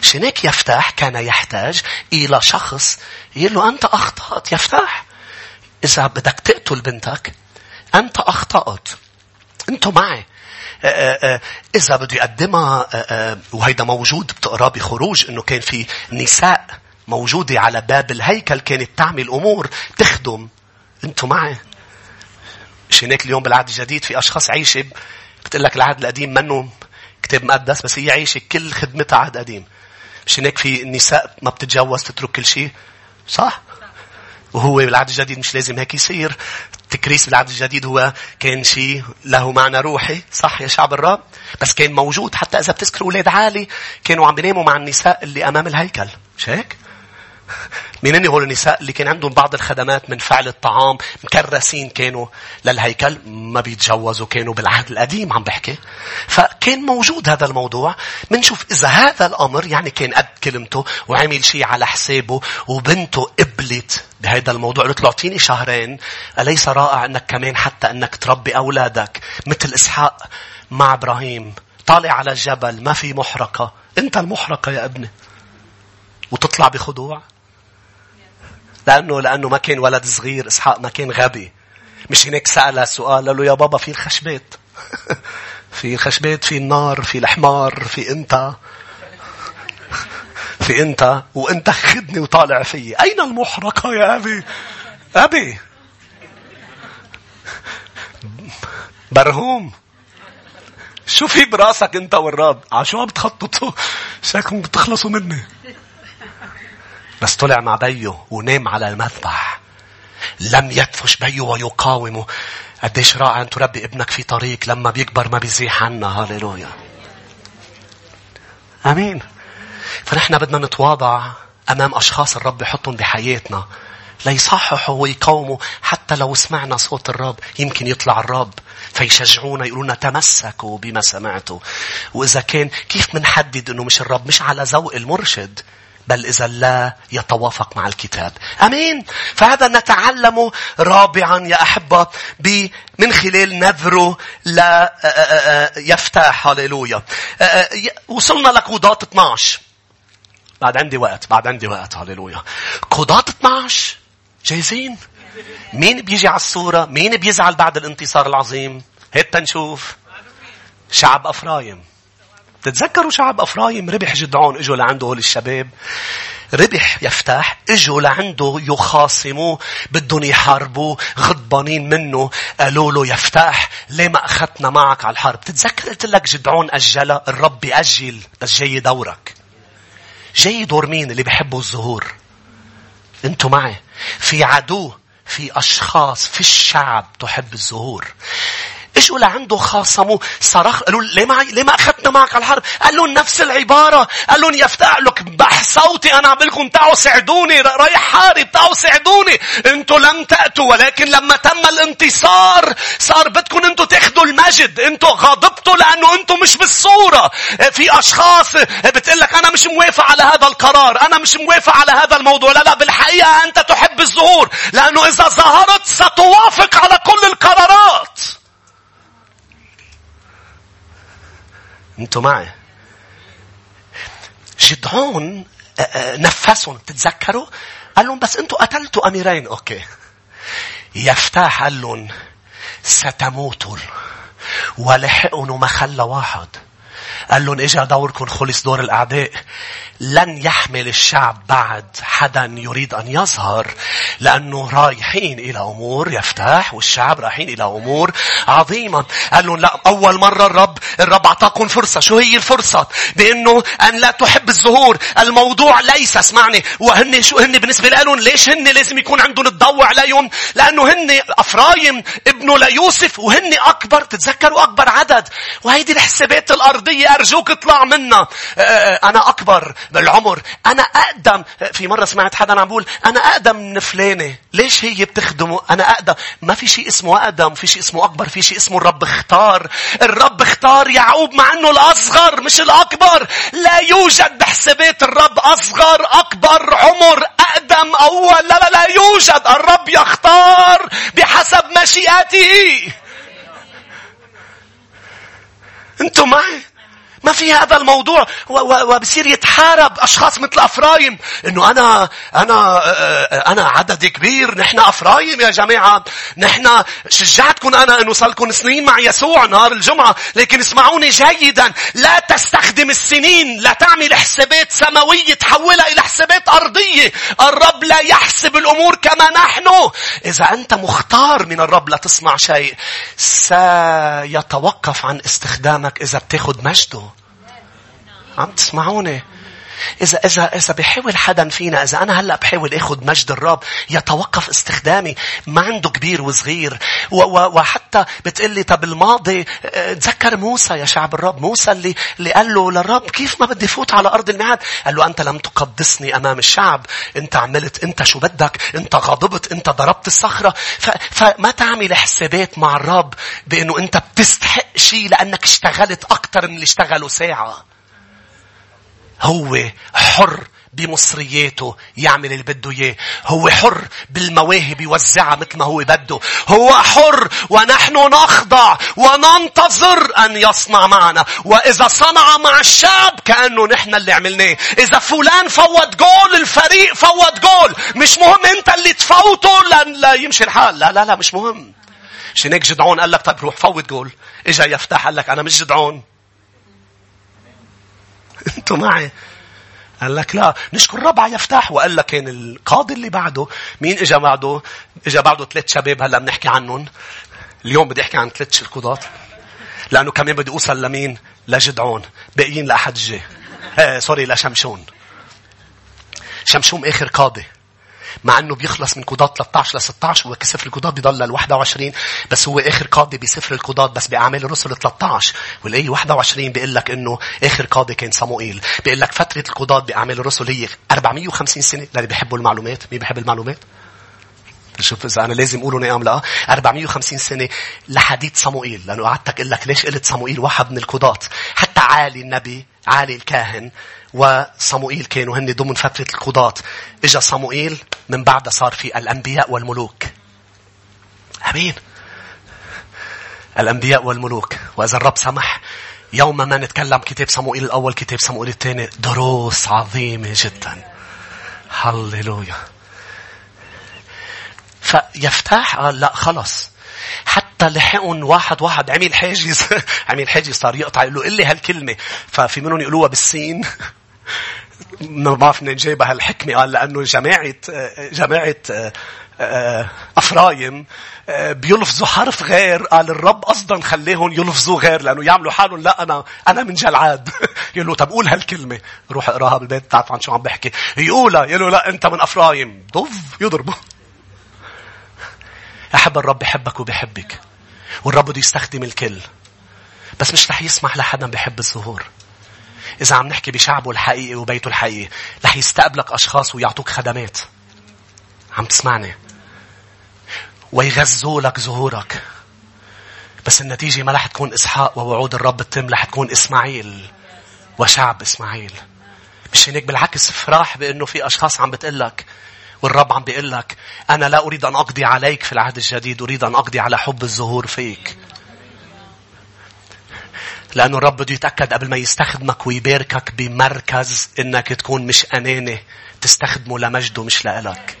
شنك يفتح كان يحتاج إلى شخص يقول له أنت أخطأت يفتح. إذا بدك تقتل بنتك أنت أخطأت. أنتوا معي. إذا بده يقدمها وهيدا موجود بتقراه بخروج إنه كان في نساء موجودة على باب الهيكل كانت تعمل أمور تخدم. أنتوا معي. مش هناك اليوم بالعهد الجديد في أشخاص عايشة بتقول لك العهد القديم منه كتاب مقدس بس هي عايشة كل خدمتها عهد قديم. مش هناك في النساء ما بتتجوز تترك كل شيء. صح؟ وهو بالعهد الجديد مش لازم هيك يصير. التكريس بالعهد الجديد هو كان شيء له معنى روحي. صح يا شعب الرب؟ بس كان موجود حتى إذا بتذكروا أولاد عالي كانوا عم بيناموا مع النساء اللي أمام الهيكل. مش هيك؟ مين هول النساء اللي كان عندهم بعض الخدمات من فعل الطعام مكرسين كانوا للهيكل ما بيتجوزوا كانوا بالعهد القديم عم بحكي. فكان موجود هذا الموضوع. منشوف إذا هذا الأمر يعني كان قد كلمته وعمل شيء على حسابه وبنته قبلت بهذا الموضوع قلت له أعطيني شهرين أليس رائع أنك كمان حتى أنك تربي أولادك؟ مثل إسحاق مع إبراهيم طالع على الجبل ما في محرقة. أنت المحرقة يا ابني. وتطلع بخضوع. لأنه لأنه ما كان ولد صغير إسحاق ما كان غبي. مش هناك سأل سؤال قال له يا بابا في الخشبات في الخشبات في النار في الحمار في أنت. في أنت وأنت خدني وطالع فيي. أين المحرقة يا أبي؟ أبي! برهوم. شو في براسك أنت والرب عشو عم بتخططوا؟ شكلكم بتخلصوا مني. بس طلع مع بيه ونام على المذبح. لم يدفش بيه ويقاومه قديش رائع أن تربي ابنك في طريق لما بيكبر ما بيزيح عنا. هاليلويا أمين. فنحن بدنا نتواضع أمام أشخاص الرب يحطهم بحياتنا. ليصححوا ويقاوموا حتى لو سمعنا صوت الرب. يمكن يطلع الرب. فيشجعونا يقولون تمسكوا بما سمعتوا. وإذا كان كيف منحدد أنه مش الرب؟ مش على ذوق المرشد. بل إذا لا يتوافق مع الكتاب. أمين. فهذا نتعلم رابعا يا أحبة من خلال نذره لا يفتح هاليلويا. وصلنا لقضاة 12. بعد عندي وقت بعد عندي وقت هاليلويا. قضاة 12 جاهزين؟ مين بيجي على الصورة؟ مين بيزعل بعد الانتصار العظيم؟ هيك تنشوف. شعب أفرايم. تتذكروا شعب أفرايم ربح جدعون إجوا لعنده هول الشباب ربح يفتح إجوا لعنده يخاصموه بدهم يحاربوه غضبانين منه. قالوا له يفتح ليه ما أخذتنا معك على الحرب؟ تتذكر قلت لك جدعون أجلها؟ الرب بيأجل بس جاي دورك جاي دور مين اللي بيحبوا الظهور أنتوا معي. في عدو في أشخاص في الشعب تحب الظهور اجوا لعنده خاصموا صرخ قالوا ليه ما ليه ما اخذتنا معك على الحرب؟ قال لهم نفس العبارة. قال لهم يفتح لك بح صوتي أنا عم لكم تعوا ساعدوني رايح حارب تعوا ساعدوني. أنتوا لم تأتوا ولكن لما تم الانتصار صار بدكم أنتوا تأخذوا المجد. أنتوا غاضبتوا لأنه أنتوا مش بالصورة. في أشخاص بتقول لك أنا مش موافق على هذا القرار أنا مش موافق على هذا الموضوع. لا لا بالحقيقة أنت تحب الظهور لأنه إذا ظهرت ستوافق على كل القرارات. أنتوا معي. جدعون آه، آه، نفسهم تتذكروا؟ قال لهم بس أنتوا قتلتوا أميرين. أوكي. يفتح قال لهم ستموتوا. ولحقوا مخلة واحد. قال لهم اجا دوركم خلص دور الأعداء. لن يحمل الشعب بعد حدا يريد أن يظهر لأنه رايحين إلى أمور يفتح والشعب رايحين إلى أمور عظيمة. قال لهم لا أول مرة الرب الرب أعطاكم فرصة. شو هي الفرصة؟ بأنه أن لا تحب الظهور. الموضوع ليس اسمعني وهن شو هن بالنسبة لهم ليش هن لازم يكون عندهم الضوء عليهم؟ لأنه هن أفرايم ابنه ليوسف وهن أكبر تتذكروا أكبر عدد. وهيدي الحسابات الأرضية أرجوك اطلع منها أنا أكبر بالعمر. أنا أقدم. في مرة سمعت حدا عم بقول أنا أقدم من فلانة. ليش هي بتخدمه؟ أنا أقدم. ما في شيء اسمه أقدم. في شيء اسمه أكبر. في شيء اسمه الرب اختار. الرب اختار يعقوب مع أنه الأصغر مش الأكبر. لا يوجد بحسابات الرب أصغر أكبر عمر أقدم أول. لا لا لا يوجد. الرب يختار بحسب مشيئته. أنتم معي؟ ما في هذا الموضوع. وبصير يتحارب أشخاص مثل أفرايم. إنه أنا أنا أنا عدد كبير. نحن أفرايم يا جماعة. نحن شجعتكم أنا إنه صار لكم سنين مع يسوع نهار الجمعة. لكن اسمعوني جيدا. لا تستخدم السنين. لا تعمل حسابات سماوية تحولها إلى حسابات أرضية. الرب لا يحسب الأمور كما نحن. إذا أنت مختار من الرب لتصنع شيء. سيتوقف عن استخدامك إذا بتاخد مجده. عم تسمعوني؟ إذا إذا إذا بيحاول حدا فينا إذا أنا هلأ بحاول آخذ مجد الرب يتوقف استخدامي ما عنده كبير وصغير. و و وحتى بتقلي طب الماضي آه، تذكر موسى يا شعب الرب موسى اللي اللي قال له للرب كيف ما بدي فوت على أرض الميعاد؟ قال له أنت لم تقدسني أمام الشعب أنت عملت أنت شو بدك؟ أنت غضبت أنت ضربت الصخرة. ف فما تعمل حسابات مع الرب بأنه أنت بتستحق شيء لأنك اشتغلت أكثر من اللي اشتغلوا ساعة. هو حر بمصرياته يعمل اللي بده إياه. هو حر بالمواهب يوزعها مثل ما هو بده. هو حر ونحن نخضع وننتظر أن يصنع معنا. وإذا صنع مع الشعب كأنه نحن اللي عملناه. إذا فلان فوت جول الفريق فوت جول. مش مهم أنت اللي تفوته لأن لا يمشي الحال. لا لا لا مش مهم. هيك جدعون؟ قال لك طيب روح فوت جول. إجا يفتح قال لك أنا مش جدعون. أنتوا معي. قال لك لا نشكر ربع يفتح. وقال لك كان القاضي اللي بعده مين اجى بعده؟ اجى بعده ثلاث شباب هلا بنحكي عنهم. اليوم بدي أحكي عن ثلاث القضاة لأنه كمان بدي أوصل لمين؟ لجدعون. باقيين لأحد الجاي آه sorry لشمشون. شمشون آخر قاضي. مع إنه بيخلص من قضاة 13 ل 16 هو كسفر القضاة بيضل لل 21 بس هو آخر قاضي بسفر القضاة بس بأعمال الرسل 13 والآية 21 بيقول لك إنه آخر قاضي كان صموئيل. بيقول لك فترة القضاة بأعمال الرسل هي 450 سنة. للي بيحبوا المعلومات. مين بيحب المعلومات؟ شوف إذا أنا لازم اقوله نعم لأ. 450 سنة لحديث صموئيل. لأنه قعدت أقول لك ليش قلت صموئيل؟ واحد من القضاة حتى عالي النبي عالي الكاهن وصموئيل كانوا هن ضمن فترة القضاة. إجا صموئيل من بعدها صار في الأنبياء والملوك. أمين. الأنبياء والملوك. وإذا الرب سمح يوم ما نتكلم كتاب صموئيل الأول كتاب صموئيل الثاني دروس عظيمة جدا. هللويا. فيفتح قال لا خلص حتى لحقهم واحد واحد عمل حاجز عمل حاجز صار يقطع يقول له قل لي هالكلمة ففي منهم يقولوها بالسين ما بعرف منين جايبها هالحكمة قال لأنه جماعة جماعة آه، أفرايم آه، بيلفظوا حرف غير. قال الرب أصلا خليهم يلفظوا غير لأنه يعملوا حالهم لا أنا أنا من جلعاد. يقول له طب قول هالكلمة. روح اقراها بالبيت تعرف عن شو عم بحكي. يقولها يقول له لا أنت من أفرايم. ضف يضربه أحب الرب بحبك وبحبك والرب بده يستخدم الكل بس مش رح يسمح لحدا بحب الظهور إذا عم نحكي بشعبه الحقيقي وبيته الحقيقي رح يستقبلك أشخاص ويعطوك خدمات. عم تسمعني؟ ويغزوا لك ظهورك. بس النتيجة ما رح تكون إسحاق ووعود الرب التم رح تكون إسماعيل وشعب إسماعيل. مش هيك؟ بالعكس افرح بأنه في أشخاص عم بتقلك والرب عم بيقول لك أنا لا أريد أن أقضي عليك في العهد الجديد أريد أن أقضي على حب الظهور فيك. لأنه الرب بده يتأكد قبل ما يستخدمك ويباركك بمركز إنك تكون مش أناني تستخدمه لمجده مش لإلك.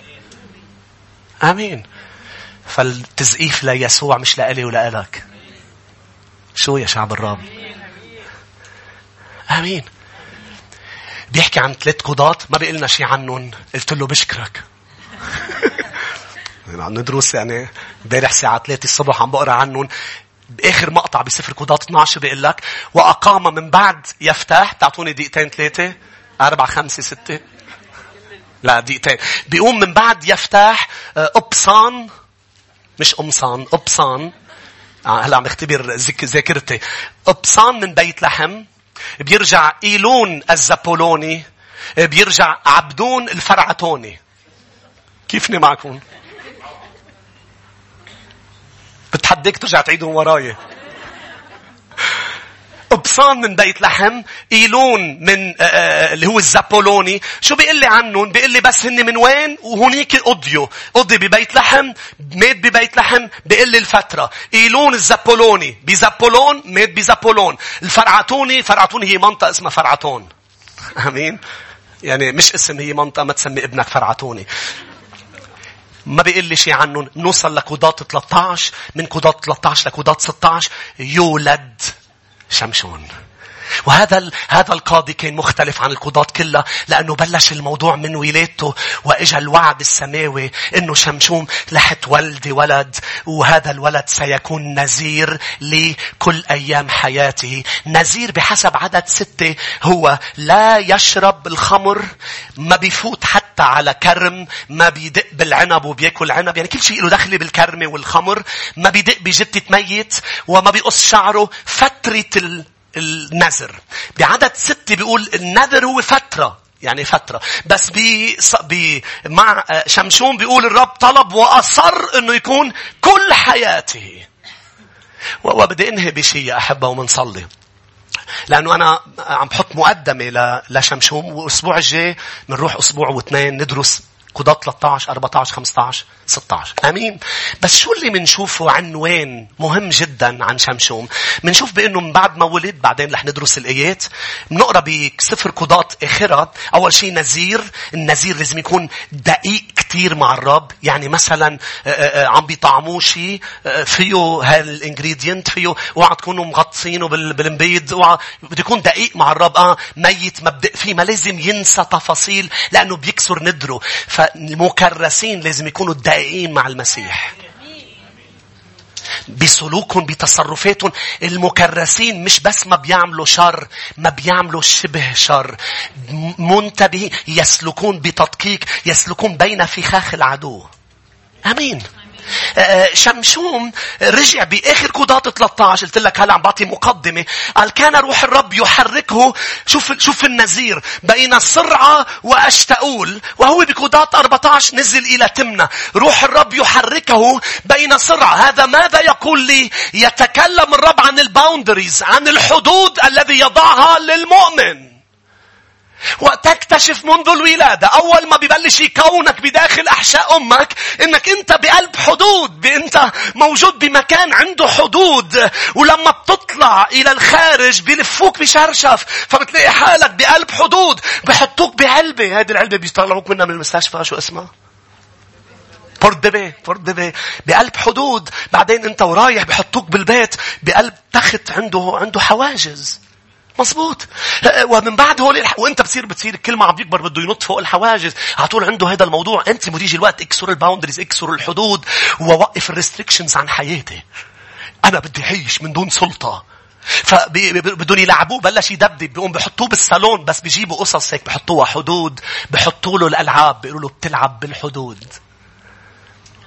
آمين. فالتزقيف ليسوع مش لإلي ولإلك. شو يا شعب الرب؟ آمين. بيحكي عن ثلاث قضاة ما بيقلنا شيء عنهم قلت له بشكرك عم ندرس يعني امبارح الساعة 3 الصبح عم بقرأ عنهم بآخر مقطع بسفر قضاة 12 بيقول لك وأقام من بعد يفتح تعطوني دقيقتين ثلاثة أربعة خمسة ستة. لا دقيقتين. بيقوم من بعد يفتح أبصان آه، مش أمصان أبصان آه، هلا عم اختبر ذاكرتي. أبصان من بيت لحم بيرجع إيلون الزبولوني بيرجع عبدون الفرعتوني. كيفني معكم؟ بتحديك ترجع تعيدهم وراي. قبصان من بيت لحم إيلون من آه، آه، اللي هو الزابولوني. شو بيقول لي عنهم؟ بيقول لي بس هن من وين؟ وهنيك قضيوا قضي ببيت لحم مات ببيت لحم. بيقول لي الفترة. إيلون الزابولوني. بزابولون مات بزابولون. الفرعتوني فرعتوني هي منطقة اسمها فرعتون. آمين؟ يعني مش اسم هي منطقة ما تسمي ابنك فرعتوني. ما بيقول شيء عنهم. نوصل لكودات 13 من كودات 13 لكودات 16 يولد شمشون. وهذا هذا القاضي كان مختلف عن القضاة كلها لأنه بلش الموضوع من ولادته وإجا الوعد السماوي إنه شمشوم رح تولدي ولد وهذا الولد سيكون نذير لكل أيام حياته. نذير بحسب عدد ستة هو لا يشرب الخمر ما بيفوت حتى على كرم ما بيدق بالعنب وبياكل عنب يعني كل شيء له دخل بالكرمة والخمر ما بيدق بجتة ميت وما بيقص شعره فترة النذر. بعدد ستة بيقول النذر هو فترة يعني فترة. بس بي, بي مع شمشون بيقول الرب طلب وأصر إنه يكون كل حياته. وبدي انهي بشيء يا أحبة ومنصلي. لأنه أنا عم بحط مقدمة لشمشوم والاسبوع الجاي بنروح أسبوع واثنين ندرس قضاة 13 14 15 16 آمين. بس شو اللي بنشوفه عنوان مهم جدا عن شمشوم. بنشوف بإنه من بعد ما ولد بعدين رح ندرس الآيات بنقرأ بسفر قضاة اخرها أول شيء نذير النذير لازم يكون دقيق كثير مع الرب. يعني مثلا آه، آه، آه، عم بيطعموه شيء فيه هالانجريدينت فيه اوعى تكونوا مغطسينه بالمبيض. اوعى بده يكون دقيق مع الرب. آه ميت مبدئ فيه. ما لازم ينسى تفاصيل لأنه بيكسر ندره. فالمكرسين لازم يكونوا دقيقين مع المسيح. بسلوكهم بتصرفاتهم. المكرسين مش بس ما بيعملوا شر ما بيعملوا شبه شر. منتبهين يسلكون بتدقيق يسلكون بين فخاخ العدو. آمين. آه، آه، شمشوم رجع بآخر قضاة 13 قلت لك هلا عم بعطي مقدمة؟ قال كان روح الرب يحركه. شوف شوف النذير بين سرعة وأشتاؤول وهو بقضاة 14 نزل إلى تمنى. روح الرب يحركه بين سرعة هذا ماذا يقول لي؟ يتكلم الرب عن الباوندريز عن الحدود الذي يضعها للمؤمن. وتكتشف منذ الولادة. أول ما ببلش يكونك بداخل أحشاء أمك إنك أنت بقلب حدود أنت موجود بمكان عنده حدود. ولما بتطلع إلى الخارج بلفوك بشرشف فبتلاقي حالك بقلب حدود. بحطوك بعلبة. هذه العلبة بيطلعوك منها من المستشفى. شو اسمها؟ فال baby فال baby بقلب حدود. بعدين أنت ورايح بحطوك بالبيت بقلب تخت عنده عنده حواجز. مظبوط. ومن بعد هول الح... وانت بتصير بتصير كل ما عم بيكبر بده ينط فوق الحواجز. على طول عنده هذا الموضوع. انت بده يجي الوقت اكسر ال boundaries اكسر الحدود ووقف ال restrictions عن حياتي. أنا بدي أعيش من دون سلطة. فبدهم يلعبوه بلش يدبدب بيقوم بحطوه بالصالون بس بيجيبوا قصص هيك بحطوها حدود بحطوا له الألعاب بيقولوا له بتلعب بالحدود.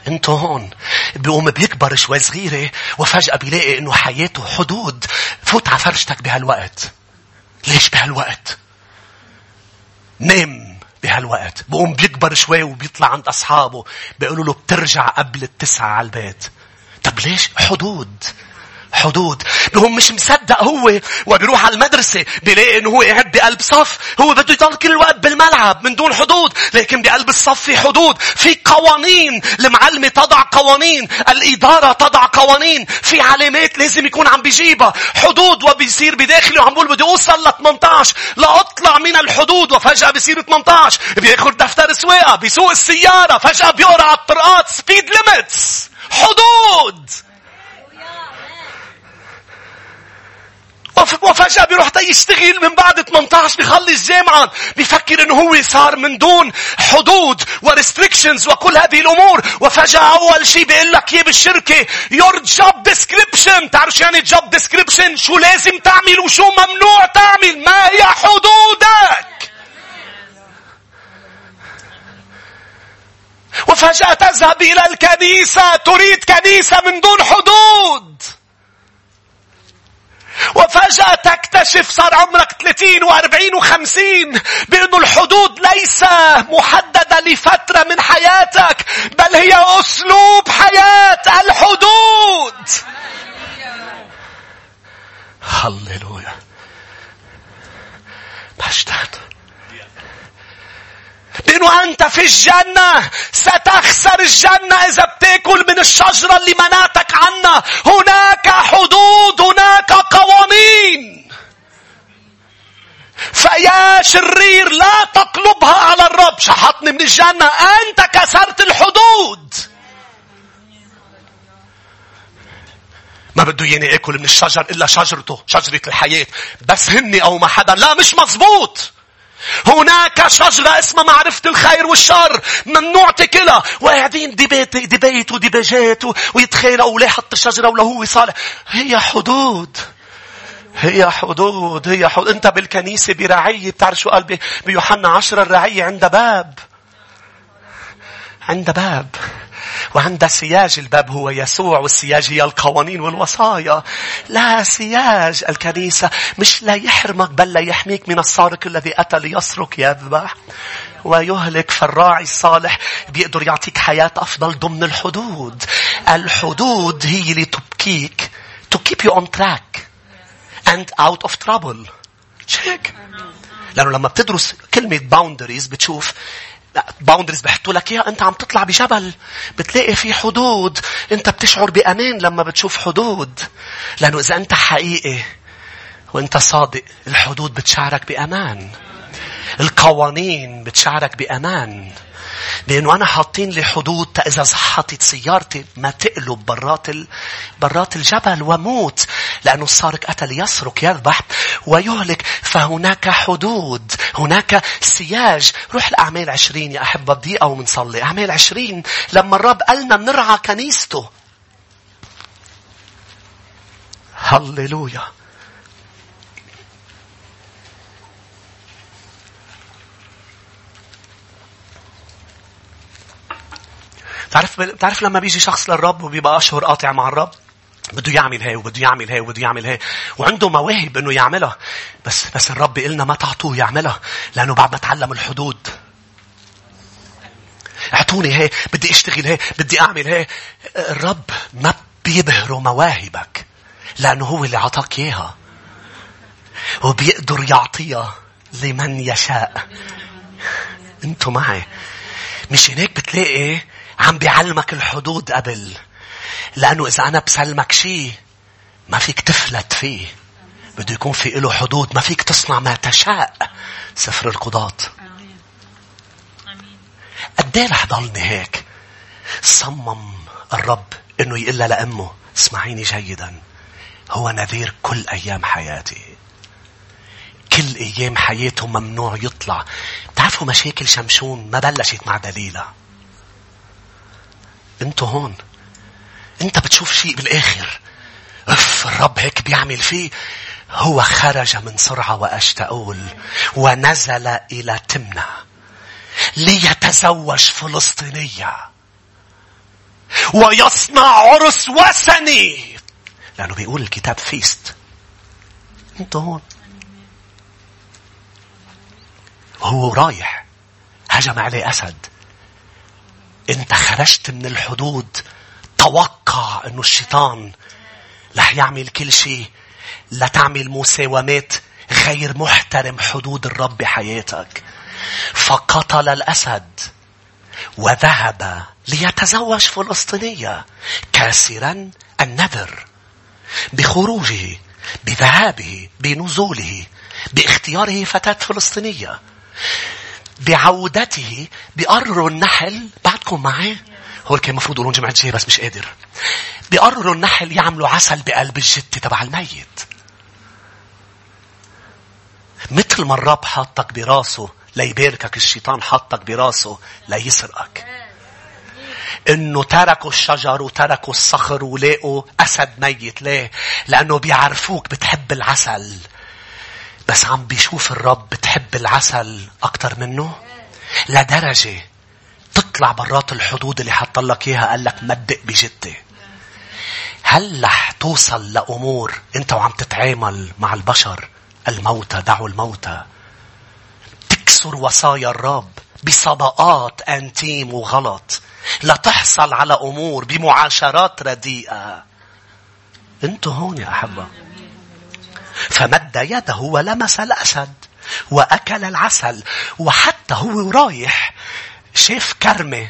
انتو هون. بيقوم بيكبر شوي صغيرة وفجأة بيلاقي إنه حياته حدود. فوت على فرشتك بهالوقت. ليش بهالوقت؟ نام بهالوقت. بقوم بيكبر شوي وبيطلع عند أصحابه. بيقولوا له بترجع قبل التسعة على البيت. طب ليش؟ حدود. حدود. هو مش مصدق هو وبيروح على المدرسة بيلاقي إنه هو قاعد بقلب صف. هو بده يضل كل الوقت بالملعب من دون حدود لكن بقلب الصف في حدود. في قوانين. المعلمة تضع قوانين. الإدارة تضع قوانين. في علامات لازم يكون عم بيجيبها. حدود وبيصير بداخله وعم بقول بدي أوصل ل 18 لأطلع من الحدود وفجأة بيصير 18 بياخد دفتر سواقة بيسوق السيارة فجأة بيقرأ على الطرقات. speed limits حدود. وفجأة بيروح يشتغل من بعد 18 بيخلص جامعة بيفكر إنه هو صار من دون حدود وريستريكشنز وكل هذه الأمور. وفجأة أول شيء بيقول لك إياه بالشركة your job description. تعرف شو يعني job description شو لازم تعمل وشو ممنوع تعمل؟ ما هي حدودك؟ وفجأة تذهب إلى الكنيسة تريد كنيسة من دون حدود. وفجأة تكتشف صار عمرك 30 و40 و50 بأنه الحدود ليس محددة لفترة من حياتك بل هي أسلوب حياة الحدود. هللويا. مجدان لأنه أنت في الجنة ستخسر الجنة إذا بتاكل من الشجرة اللي منعتك عنها هناك حدود هناك قوانين. فيا شرير لا تطلبها على الرب. شحطني من الجنة. أنت كسرت الحدود. ما بده ياني أكل من الشجر إلا شجرته شجرة الحياة. بس هني أو ما حدا. لا مش مزبوط هناك شجرة اسمها معرفة الخير والشر. ممنوع تاكلها. وقاعدين ديبيت ديبيت وديباجات ويتخيلوا وليه حط الشجرة ولا هو صالح. هي حدود. هي حدود. هي حدود. انت بالكنيسة برعية بتعرف شو قال بيوحنا عشرة الرعية عند باب. عند باب. وعند سياج الباب هو يسوع والسياج هي القوانين والوصايا. لا سياج الكنيسة مش لا يحرمك بل لا يحميك من السارق الذي أتى ليسرق يذبح ويهلك فالراعي الصالح بيقدر يعطيك حياة أفضل ضمن الحدود. الحدود هي اللي تبكيك to keep you on track and out of trouble. check لأنه لما بتدرس كلمة boundaries بتشوف باوندرز بحطوا لك إياها أنت عم تطلع بجبل. بتلاقي في حدود. أنت بتشعر بأمان لما بتشوف حدود. لأنه إذا أنت حقيقي وأنت صادق الحدود بتشعرك بأمان. القوانين بتشعرك بأمان. لأنه أنا حاطين لي حدود إذا زحطت سيارتي ما تقلب برات ال... برات الجبل وموت لأنه السارق أتى ليسرق يذبح ويهلك. فهناك حدود هناك سياج. روح الأعمال عشرين يا أحبة بدقيقة ومنصلي أعمال عشرين. لما الرب قالنا نرعى كنيسته. هللويا. تعرف تعرف لما بيجي شخص للرب وبيبقى أشهر قاطع مع الرب؟ بده يعمل هي وبده يعمل هي وبده يعمل هي. وعنده مواهب إنه يعملها. بس بس الرب قلنا ما تعطوه يعملها لأنه بعد ما تعلم الحدود. أعطوني هي بدي أشتغل هي بدي أعمل هي. الرب ما بيبهروا مواهبك لأنه هو اللي عطاك إياها. وبيقدر يعطيها لمن يشاء. أنتوا معي. مش هيك بتلاقي عم بيعلمك الحدود قبل. لأنه إذا أنا بسلمك شيء ما فيك تفلت فيه. بده يكون في له حدود ما فيك تصنع ما تشاء. سفر القضاة. قد إيه رح ضلني هيك؟ صمم الرب إنه يقول لأمه اسمعيني جيدا. هو نذير كل أيام حياتي. كل أيام حياته ممنوع يطلع. بتعرفوا مشاكل شمشون؟ ما بلشت مع دليلة. أنتوا هون. انت بتشوف شيء بالآخر. أف الرب هيك بيعمل فيه هو خرج من سرعة وأشتأول ونزل إلى تمنى ليتزوج فلسطينية ويصنع عرس وثني. لأنه بيقول الكتاب فيست انت هون. وهو رايح. هجم عليه أسد. انت خرجت من الحدود توقع انه الشيطان رح يعمل كل شيء. لتعمل مساومات غير محترم حدود الرب بحياتك. فقتل الأسد وذهب ليتزوج فلسطينية كاسرا النذر بخروجه بذهابه بنزوله باختياره فتاة فلسطينية. بعودته بقرروا النحل. بعدكم معي؟ هو كان المفروض يقولون جمعة جاي بس مش قادر. بقرروا النحل يعملوا عسل بقلب الجتة تبع الميت. مثل ما الرب حطك براسه ليباركك الشيطان حطك براسه ليسرقك. إنه تركوا الشجر وتركوا الصخر ولاقوا أسد ميت. ليه؟ لأنه بيعرفوك بتحب العسل. بس عم بيشوف الرب بتحب العسل أكتر منه؟ لدرجة تطلع برات الحدود اللي حط لك إياها قال لك مدق بجدة. هل رح توصل لأمور أنت وعم تتعامل مع البشر؟ الموتى دعوا الموتى. تكسر وصايا الرب بصداقات أنتيم وغلط. لتحصل على أمور بمعاشرات رديئة. أنتوا هون يا أحبة. فمد يده ولمس الأسد وأكل العسل وحتى هو رايح. شاف كرمة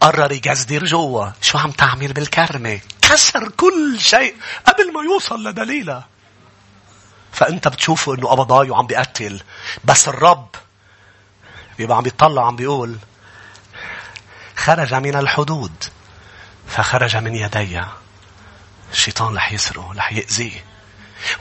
قرر يجزدر جوا شو عم تعمل بالكرمة؟ كسر كل شيء قبل ما يوصل لدليلة فأنت بتشوفه أنه قبضاي وعم بيقتل. بس الرب بيبقى عم بيطلع عم بيقول خرج من الحدود. فخرج من يدي. الشيطان رح يسره رح يأذيه.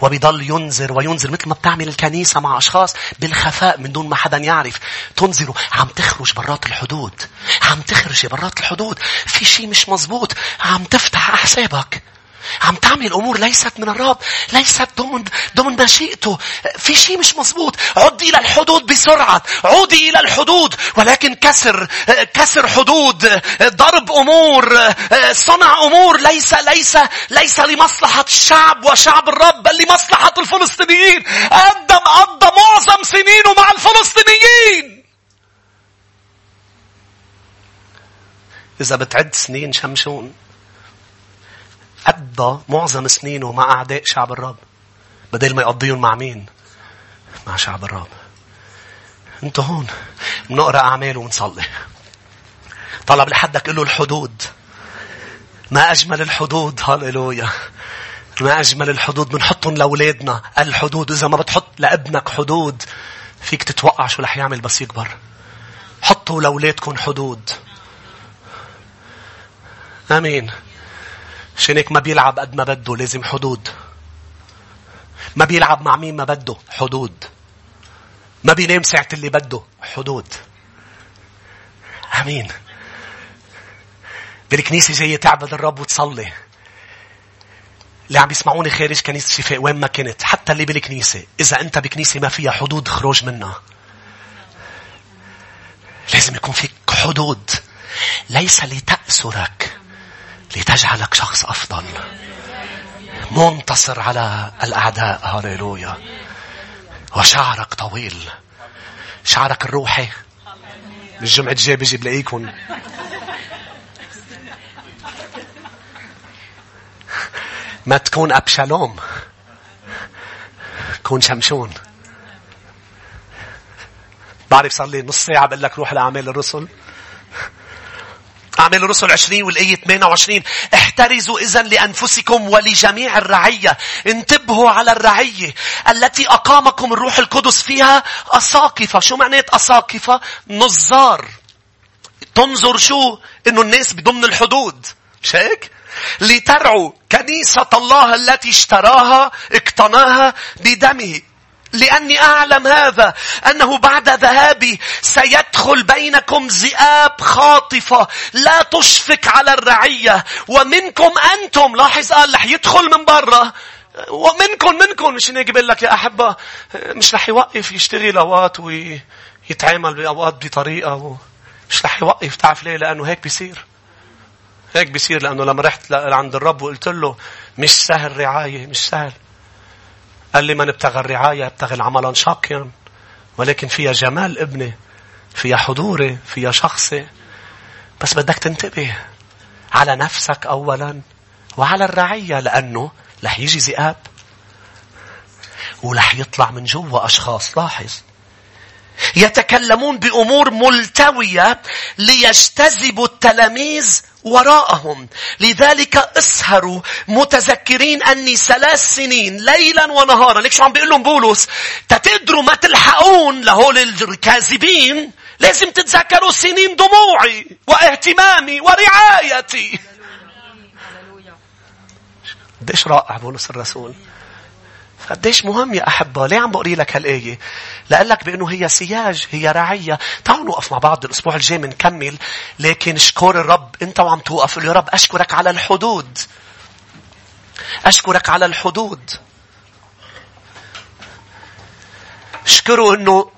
وبيضل ينذر وينذر مثل ما بتعمل الكنيسة مع أشخاص بالخفاء من دون ما حدا يعرف. تنذروا. عم تخرج برات الحدود. عم تخرج برات الحدود. في شيء مش مزبوط. عم تفتح حسابك عم تعمل أمور ليست من الرب ليست ضمن ضمن مشيئته. في شيء مش مزبوط عدي إلى الحدود بسرعة. عودي إلى الحدود. ولكن كسر كسر حدود. ضرب أمور. صنع أمور. ليس ليس ليس لمصلحة الشعب وشعب الرب بل لمصلحة الفلسطينيين. قدم قضى معظم سنينه مع الفلسطينيين. إذا بتعد سنين شمشون. قضى معظم سنينه مع أعداء شعب الرب بدل ما يقضيهم مع مين؟ مع شعب الرب. أنتوا هون بنقرأ اعمال ونصلي. طلب لحدك له الحدود. ما أجمل الحدود هاليلويا. ما أجمل الحدود بنحطهم لأولادنا الحدود إذا ما بتحط لابنك حدود فيك تتوقع شو رح يعمل بس يكبر. حطوا لأولادكم حدود. آمين. عشان هيك ما بيلعب قد ما بده لازم حدود. ما بيلعب مع مين ما بده؟ حدود. ما بينام ساعة اللي بده؟ حدود. آمين. بالكنيسة جاية تعبد الرب وتصلي. اللي عم يسمعوني خارج كنيسة شفاء وين ما كنت حتى اللي بالكنيسة. إذا أنت بكنيسة ما فيها حدود خروج منها. لازم يكون فيك حدود. ليس لتأسرك. لتجعلك شخص أفضل. منتصر على الأعداء. هاليلويا وشعرك طويل. شعرك الروحي. الجمعة الجاي بيجي بلاقيكم. ما تكون أبشالوم. كون شمشون. بعرف صار لي نص ساعة بقول لك روح لأعمال الرسل. أعمال الرسل 20 والآية 28 احترزوا إذا لأنفسكم ولجميع الرعية. انتبهوا على الرعية التي أقامكم الروح القدس فيها. أساقفة. شو معنات أساقفة؟ نظار تنظر شو؟ إنه الناس بضمن الحدود. مش هيك؟ لترعوا كنيسة الله التي اشتراها اقتناها بدمه. لأني أعلم هذا أنه بعد ذهابي سيدخل بينكم ذئاب خاطفة لا تشفق على الرعية ومنكم أنتم لاحظ قال رح يدخل من برا. ومنكم منكم مش بقول لك يا أحبة مش رح يوقف يشتغل أوقات ويتعامل بأوقات بطريقة و... مش رح يوقف تعرف ليه؟ لأنه هيك بيصير. هيك بيصير لأنه لما رحت لعند الرب وقلت له مش سهل رعاية مش سهل. قال لي من ابتغى الرعاية ابتغى العمل شاقيا ولكن فيها جمال ابني فيها حضوري فيها شخصي. بس بدك تنتبه على نفسك أولا وعلى الرعية لأنه رح يجي ذئاب ورح يطلع من جوا أشخاص لاحظ. يتكلمون بأمور ملتوية ليجتذبوا التلاميذ وراءهم. لذلك اسهروا متذكرين أني ثلاث سنين ليلا ونهارا. ليك شو عم بيقول لهم بولس؟ تتقدروا ما تلحقون لهول الكاذبين لازم تتذكروا سنين دموعي واهتمامي ورعايتي. قديش رائع بولس الرسول. قديش مهم يا أحبة؟ ليه عم بقري لك هالآية؟ لأقول لك بأنه هي سياج هي رعية تعالوا نوقف مع بعض الأسبوع الجاي بنكمل لكن اشكر الرب أنت وعم توقف. يا رب أشكرك على الحدود. أشكرك على الحدود. اشكره أنه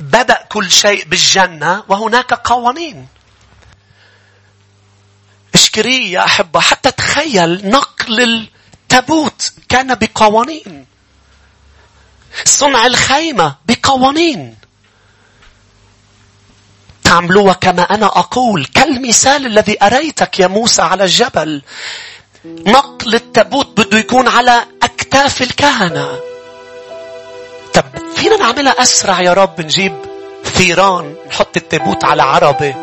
بدأ كل شيء بالجنة وهناك قوانين اشكريه يا أحبة حتى تخيل نقل التابوت. كان بقوانين. صنع الخيمة بقوانين. تعملوها كما أنا أقول. كالمثال الذي أريتك يا موسى على الجبل. نقل التابوت بده يكون على أكتاف الكهنة. طب فينا نعملها أسرع يا رب؟ نجيب ثيران نحط التابوت على عربة.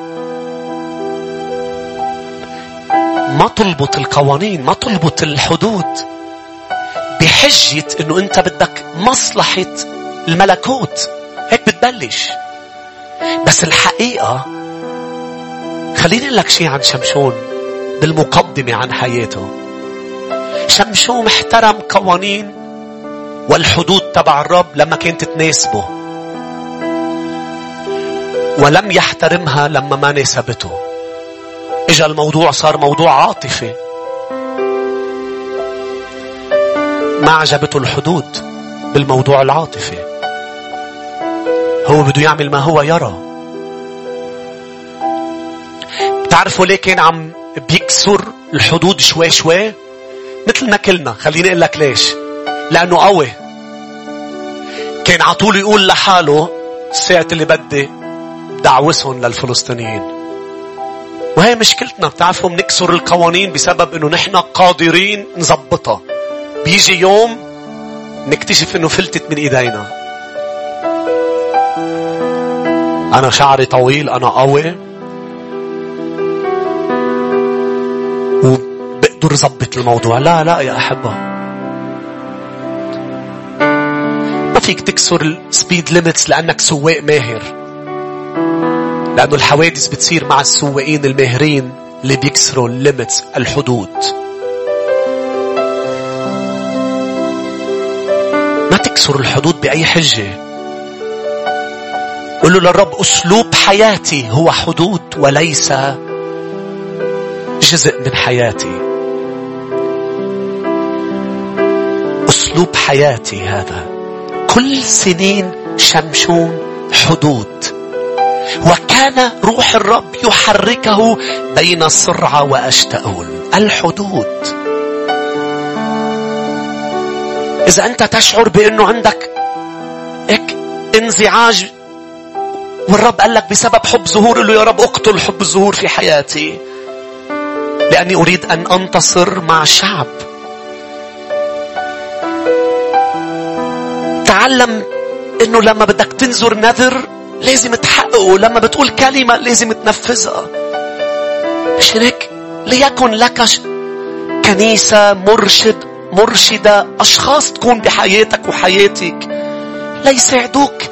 ما تلبط القوانين ما تلبط الحدود. بحجة إنه أنت بدك مصلحة الملكوت. هيك بتبلش. بس الحقيقة خليني لك شيء عن شمشون بالمقدمة عن حياته. شمشون احترم قوانين والحدود تبع الرب لما كانت تناسبه. ولم يحترمها لما ما ناسبته. إجا الموضوع صار موضوع عاطفي. ما عجبته الحدود بالموضوع العاطفي. هو بده يعمل ما هو يرى. بتعرفوا ليه كان عم بيكسر الحدود شوي شوي؟ مثل ما كلنا خليني أقول لك ليش. لأنه قوي. كان على طول يقول لحاله الساعة اللي بدي دعوسهم للفلسطينيين. وهي مشكلتنا بتعرفوا بنكسر القوانين بسبب إنه نحن قادرين نظبطها. بيجي يوم نكتشف إنه فلتت من إيدينا. أنا شعري طويل أنا قوي. وبقدر ظبط الموضوع. لا لا يا أحبة. ما فيك تكسر ال speed limits لأنك سواق ماهر. لأنه الحوادث بتصير مع السواقين الماهرين اللي بيكسروا الليمتس الحدود. ما تكسر الحدود بأي حجة. قل له للرب أسلوب حياتي هو حدود وليس جزء من حياتي. أسلوب حياتي هذا. كل سنين شمشون حدود. وكان روح الرب يحركه بين صرعة وأشتاول الحدود إذا أنت تشعر بأنه عندك هيك انزعاج والرب قال لك بسبب حب ظهور له يا رب أقتل حب الظهور في حياتي لأني أريد أن أنتصر مع الشعب تعلم أنه لما بدك تنذر نذر لازم تحققه لما بتقول كلمة لازم تنفذها. مش هيك ليكن لك كنيسة مرشد مرشدة أشخاص تكون بحياتك وحياتك. ليساعدوك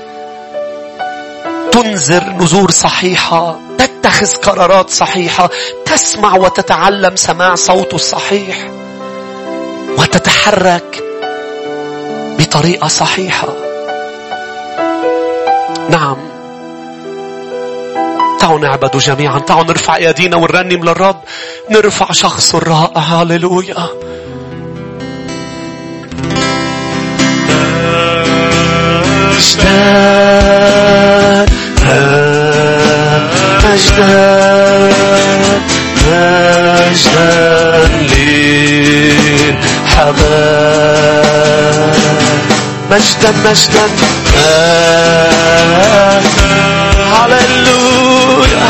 تنذر نذور صحيحة. تتخذ قرارات صحيحة. تسمع وتتعلم سماع صوته الصحيح. وتتحرك بطريقة صحيحة. نعم. تعالوا نعبده جميعا. تعالوا نرفع ايدينا ونرنم للرب. نرفع شخص الرائع. هاليلويا مجدان مجدان مجدان للحمام مجدا مجدا هللويا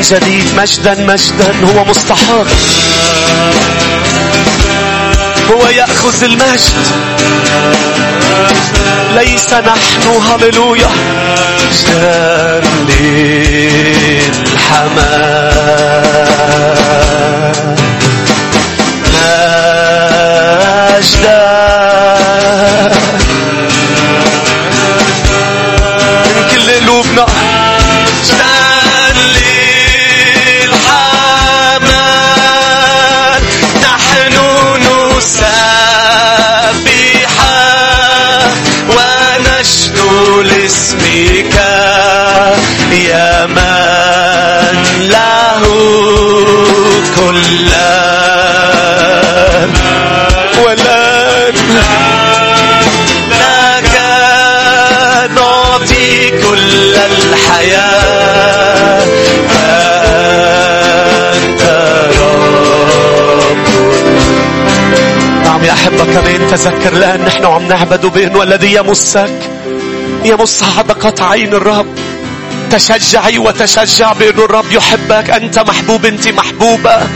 من جديد مجدا مجدا هو مستحق. هو يأخذ المجد. ليس نحن هللويا. مجدا للحمام. نعبد بين والذي يمسك. يمص حدقة عين الرب. تشجعي وتشجع بأن الرب. يحبك أنت محبوب أنت محبوبة.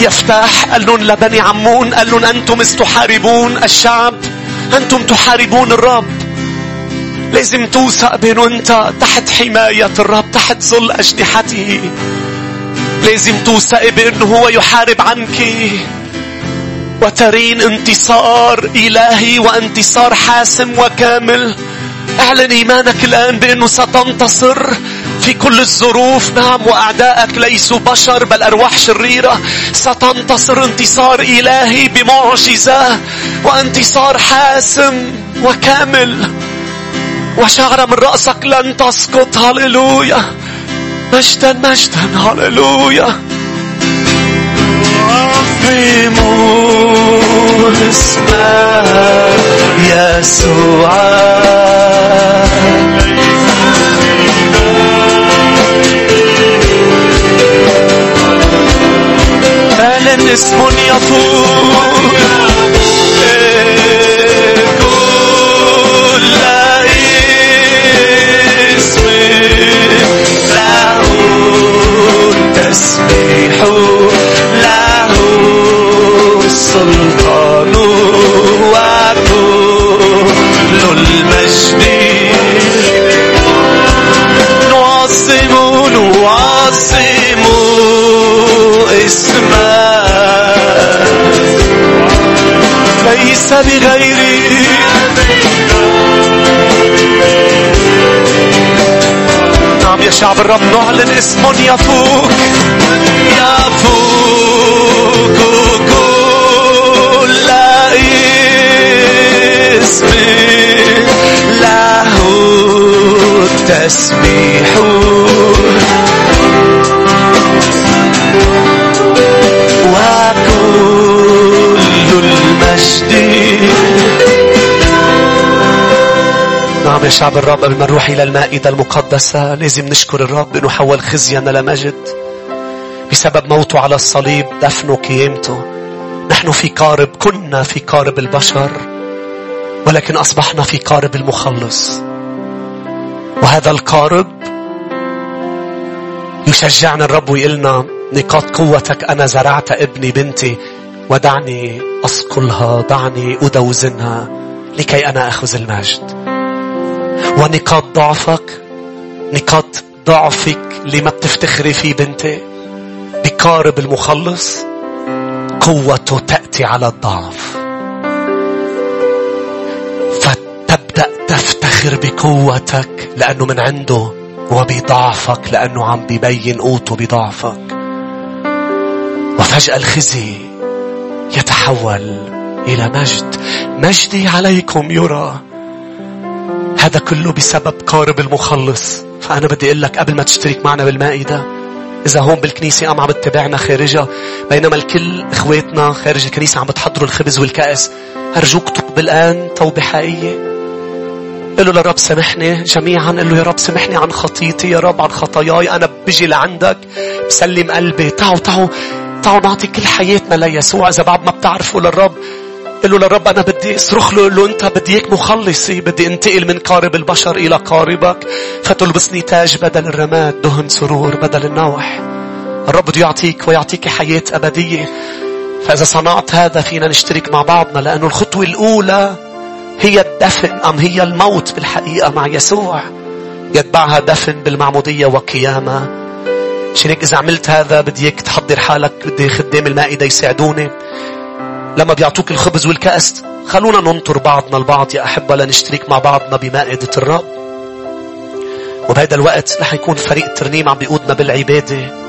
يفتح قال لهم لبني عمون قال لهم أنتم تحاربون الشعب. أنتم تحاربون الرب. لازم توثق بأنه أنت تحت حماية الرب تحت ظل أجنحته. لازم توثق بأنه هو يحارب عنك. وترين انتصار إلهي وانتصار حاسم وكامل. أعلن إيمانك الآن بأنه ستنتصر في كل الظروف. نعم واعدائك ليسوا بشر بل أرواح شريرة. ستنتصر انتصار إلهي بمعجزة وانتصار حاسم وكامل. وشعره من رأسك لن تسقط. هللويا. مجدا مجدا هللويا. عظموا اسمك يسوع. أهلا اسم يطول. كل اسم له التسبيح ليس بغيري. نعم يا شعب الرب نعلن اسم يفوق. يفوق كل اسم. له التسبيح. المجد نعم يا شعب الرب قبل ما نروح إلى المائدة المقدسة لازم نشكر الرب إنه حول خزينا لمجد بسبب موته على الصليب دفنه قيامته. نحن في قارب كنا في قارب البشر ولكن أصبحنا في قارب المخلص. وهذا القارب يشجعنا الرب ويقلنا نقاط قوتك أنا زرعت ابني بنتي ودعني أصقلها دعني أدوزنها لكي أنا أخذ المجد. ونقاط ضعفك نقاط ضعفك اللي ما بتفتخري فيه بنتي بقارب المخلص قوته تأتي على الضعف. فتبدأ تفتخر بقوتك لأنه من عنده وبضعفك لأنه عم بيبين قوته بضعفك. وفجأة الخزي يتحول إلى مجد. مجدي عليكم يرى. هذا كله بسبب قارب المخلص. فأنا بدي أقول لك قبل ما تشترك معنا بالمائدة إذا هون بالكنيسة أم عم تتابعنا خارجها بينما الكل إخواتنا خارج الكنيسة عم بتحضروا الخبز والكأس. أرجوك توب الآن توبة حقيقية. قل له لرب سامحني جميعا قل له يا رب سامحني عن خطيتي يا رب عن خطاياي. أنا بجي لعندك بسلم قلبي. تعوا تعوا تعوا نعطي كل حياتنا ليسوع إذا بعد ما بتعرفوا للرب قل له للرب أنا بدي أصرخ له له أنت بدي إياك مخلصي بدي أنتقل من قارب البشر إلى قاربك. فتلبسني تاج بدل الرماد دهن سرور بدل النوح. الرب بده يعطيك ويعطيك حياة أبدية. فإذا صنعت هذا فينا نشترك مع بعضنا لأنه الخطوة الأولى هي الدفن أم هي الموت بالحقيقة مع يسوع. يتبعها دفن بالمعمودية وقيامة. عشان هيك إذا عملت هذا بدي إياك تحضر حالك بدي خدام المائدة يساعدوني. لما بيعطوك الخبز والكأس خلونا ننطر بعضنا البعض يا أحبة لنشترك مع بعضنا بمائدة الرب وبهذا الوقت رح يكون فريق الترنيم عم بيقودنا بالعبادة.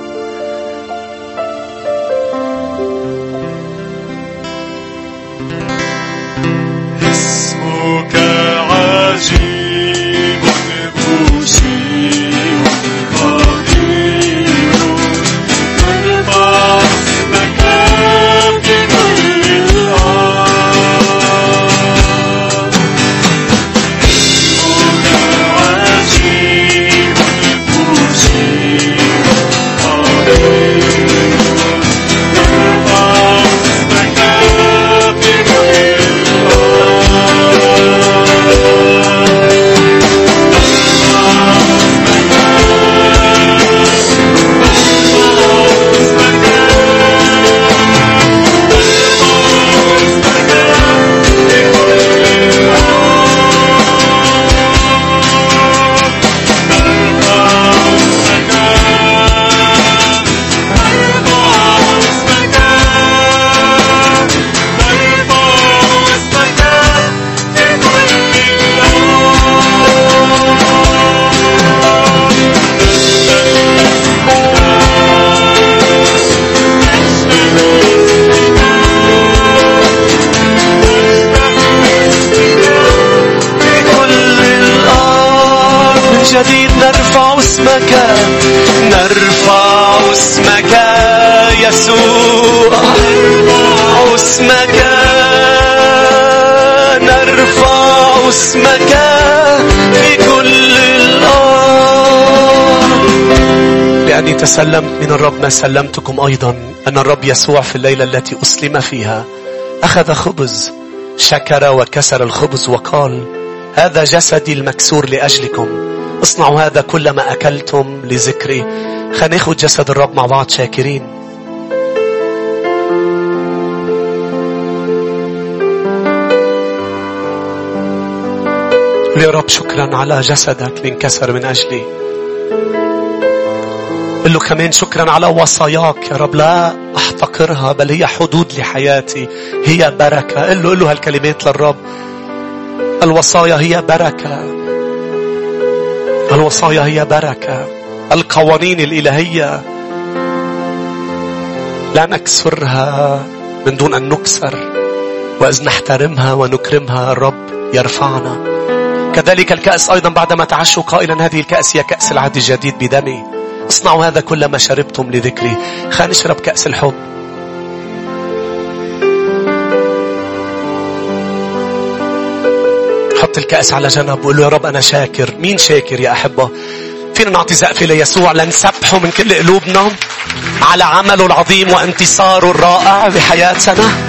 تسلمت من الرب ما سلمتكم أيضا أن الرب يسوع في الليلة التي أسلم فيها أخذ خبز شكر وكسر الخبز وقال هذا جسدي المكسور لأجلكم. اصنعوا هذا كلما أكلتم لذكري. خلينا جسد الرب مع بعض شاكرين. يا رب شكرا على جسدك اللي انكسر من أجلي. قل له كمان شكرا على وصاياك يا رب. لا أحتقرها بل هي حدود لحياتي. هي بركة. قل له قل له هالكلمات للرب. الوصايا هي بركة. الوصايا هي بركة. القوانين الإلهية لا نكسرها من دون أن نكسر. وإذ نحترمها ونكرمها الرب يرفعنا. كذلك الكأس أيضا بعدما تعشوا قائلا هذه الكأس هي كأس العهد الجديد بدمي. اصنعوا هذا كلما شربتم لذكري. خلينا نشرب كأس الحب. حط الكأس على جنب وقول له يا رب أنا شاكر. مين شاكر يا أحبة؟ فينا نعطي زقفة ليسوع لنسبحه من كل قلوبنا على عمله العظيم وانتصاره الرائع بحياتنا.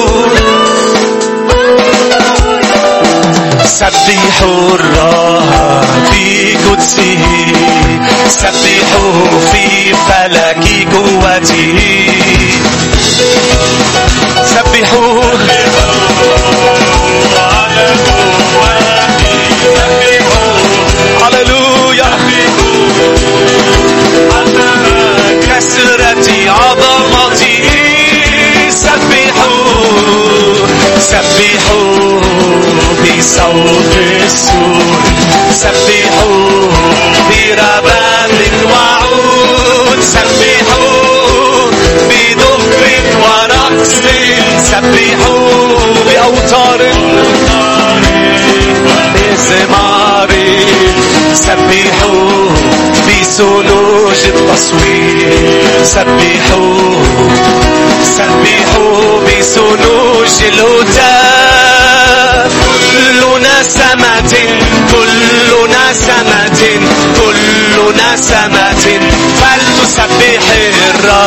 سبحوا الرب في قدسه. سبحوه في فلك قوته. سبحوه. بصوت السور سبحوا برباب وعود سبحوا بدف ورقص سبحوا بأوتار بزمار سبحوا بسلوج التصوير سبحوا سبحوا بسلوج الهتاف سمة كلنا سمة كلنا سمة فلنسبح الرب.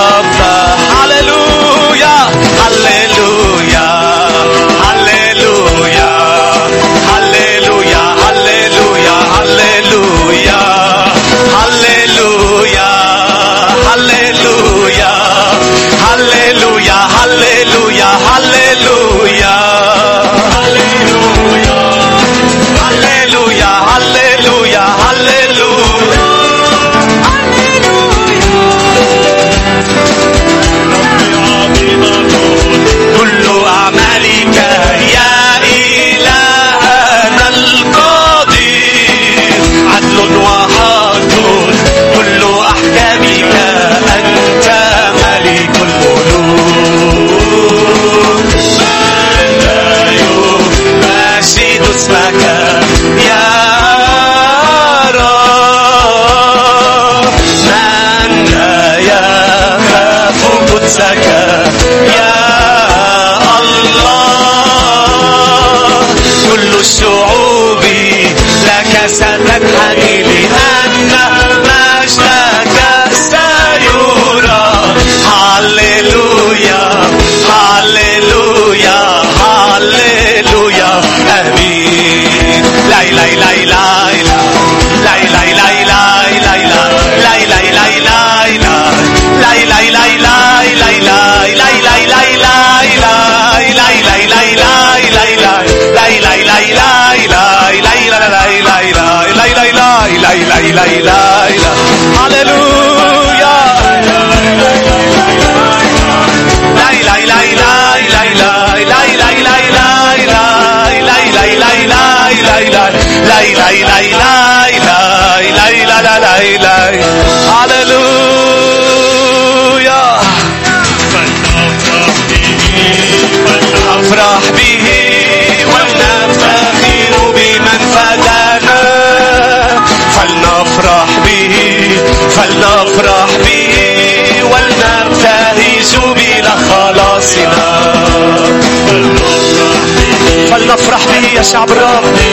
sabroso.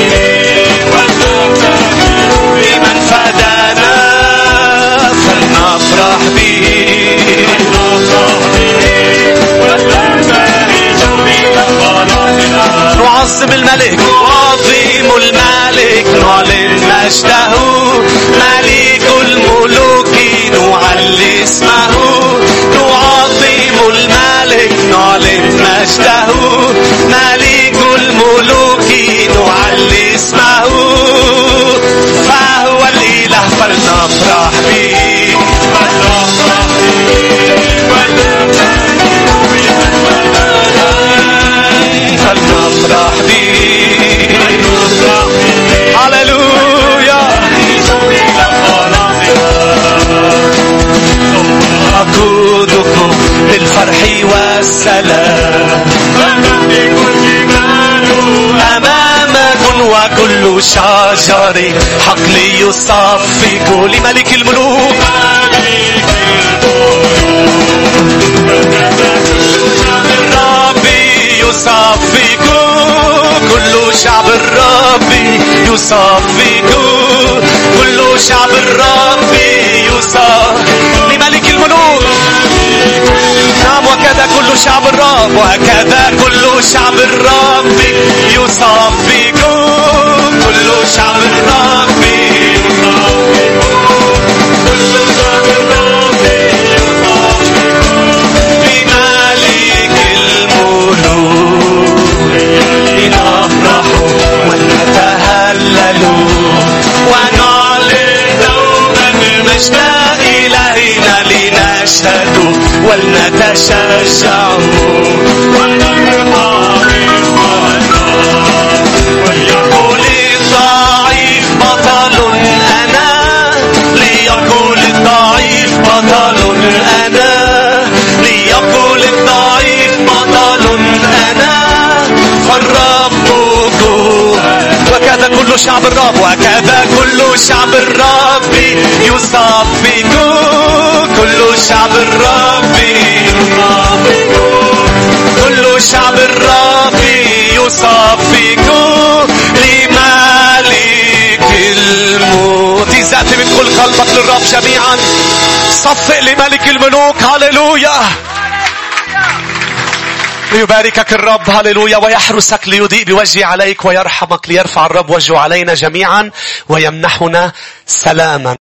والسلام أمامكم وكل شجر حقل يصفق لملك الملوك. الرب يصفق كل شعب الرب يصفق كل شعب الرب يصفق. نعم وكذا كل شعب الرب وهكذا كل شعب الرب يصفق كل شعب الرب بملك الملوك. لنفرح ونتهلل ونعلن دوما مجد إلهنا لنشهد ولنتشجع. وليقول الضعيف بطل أنا. ليقول الضعيف بطل أنا. ليقول الضعيف بطل أنا. فالرب وكذا كل شعب الرب وكذا كل شعب الرب يصفق كل شعب الرب كل شعب الرب يصفق لملك الموت. إذا من كل قلبك للرب جميعا صفق لملك الملوك. هللويا. ليباركك الرب. هللويا. ويحرسك ليضيء بوجهي عليك ويرحمك ليرفع الرب وجهه علينا جميعا ويمنحنا سلاما.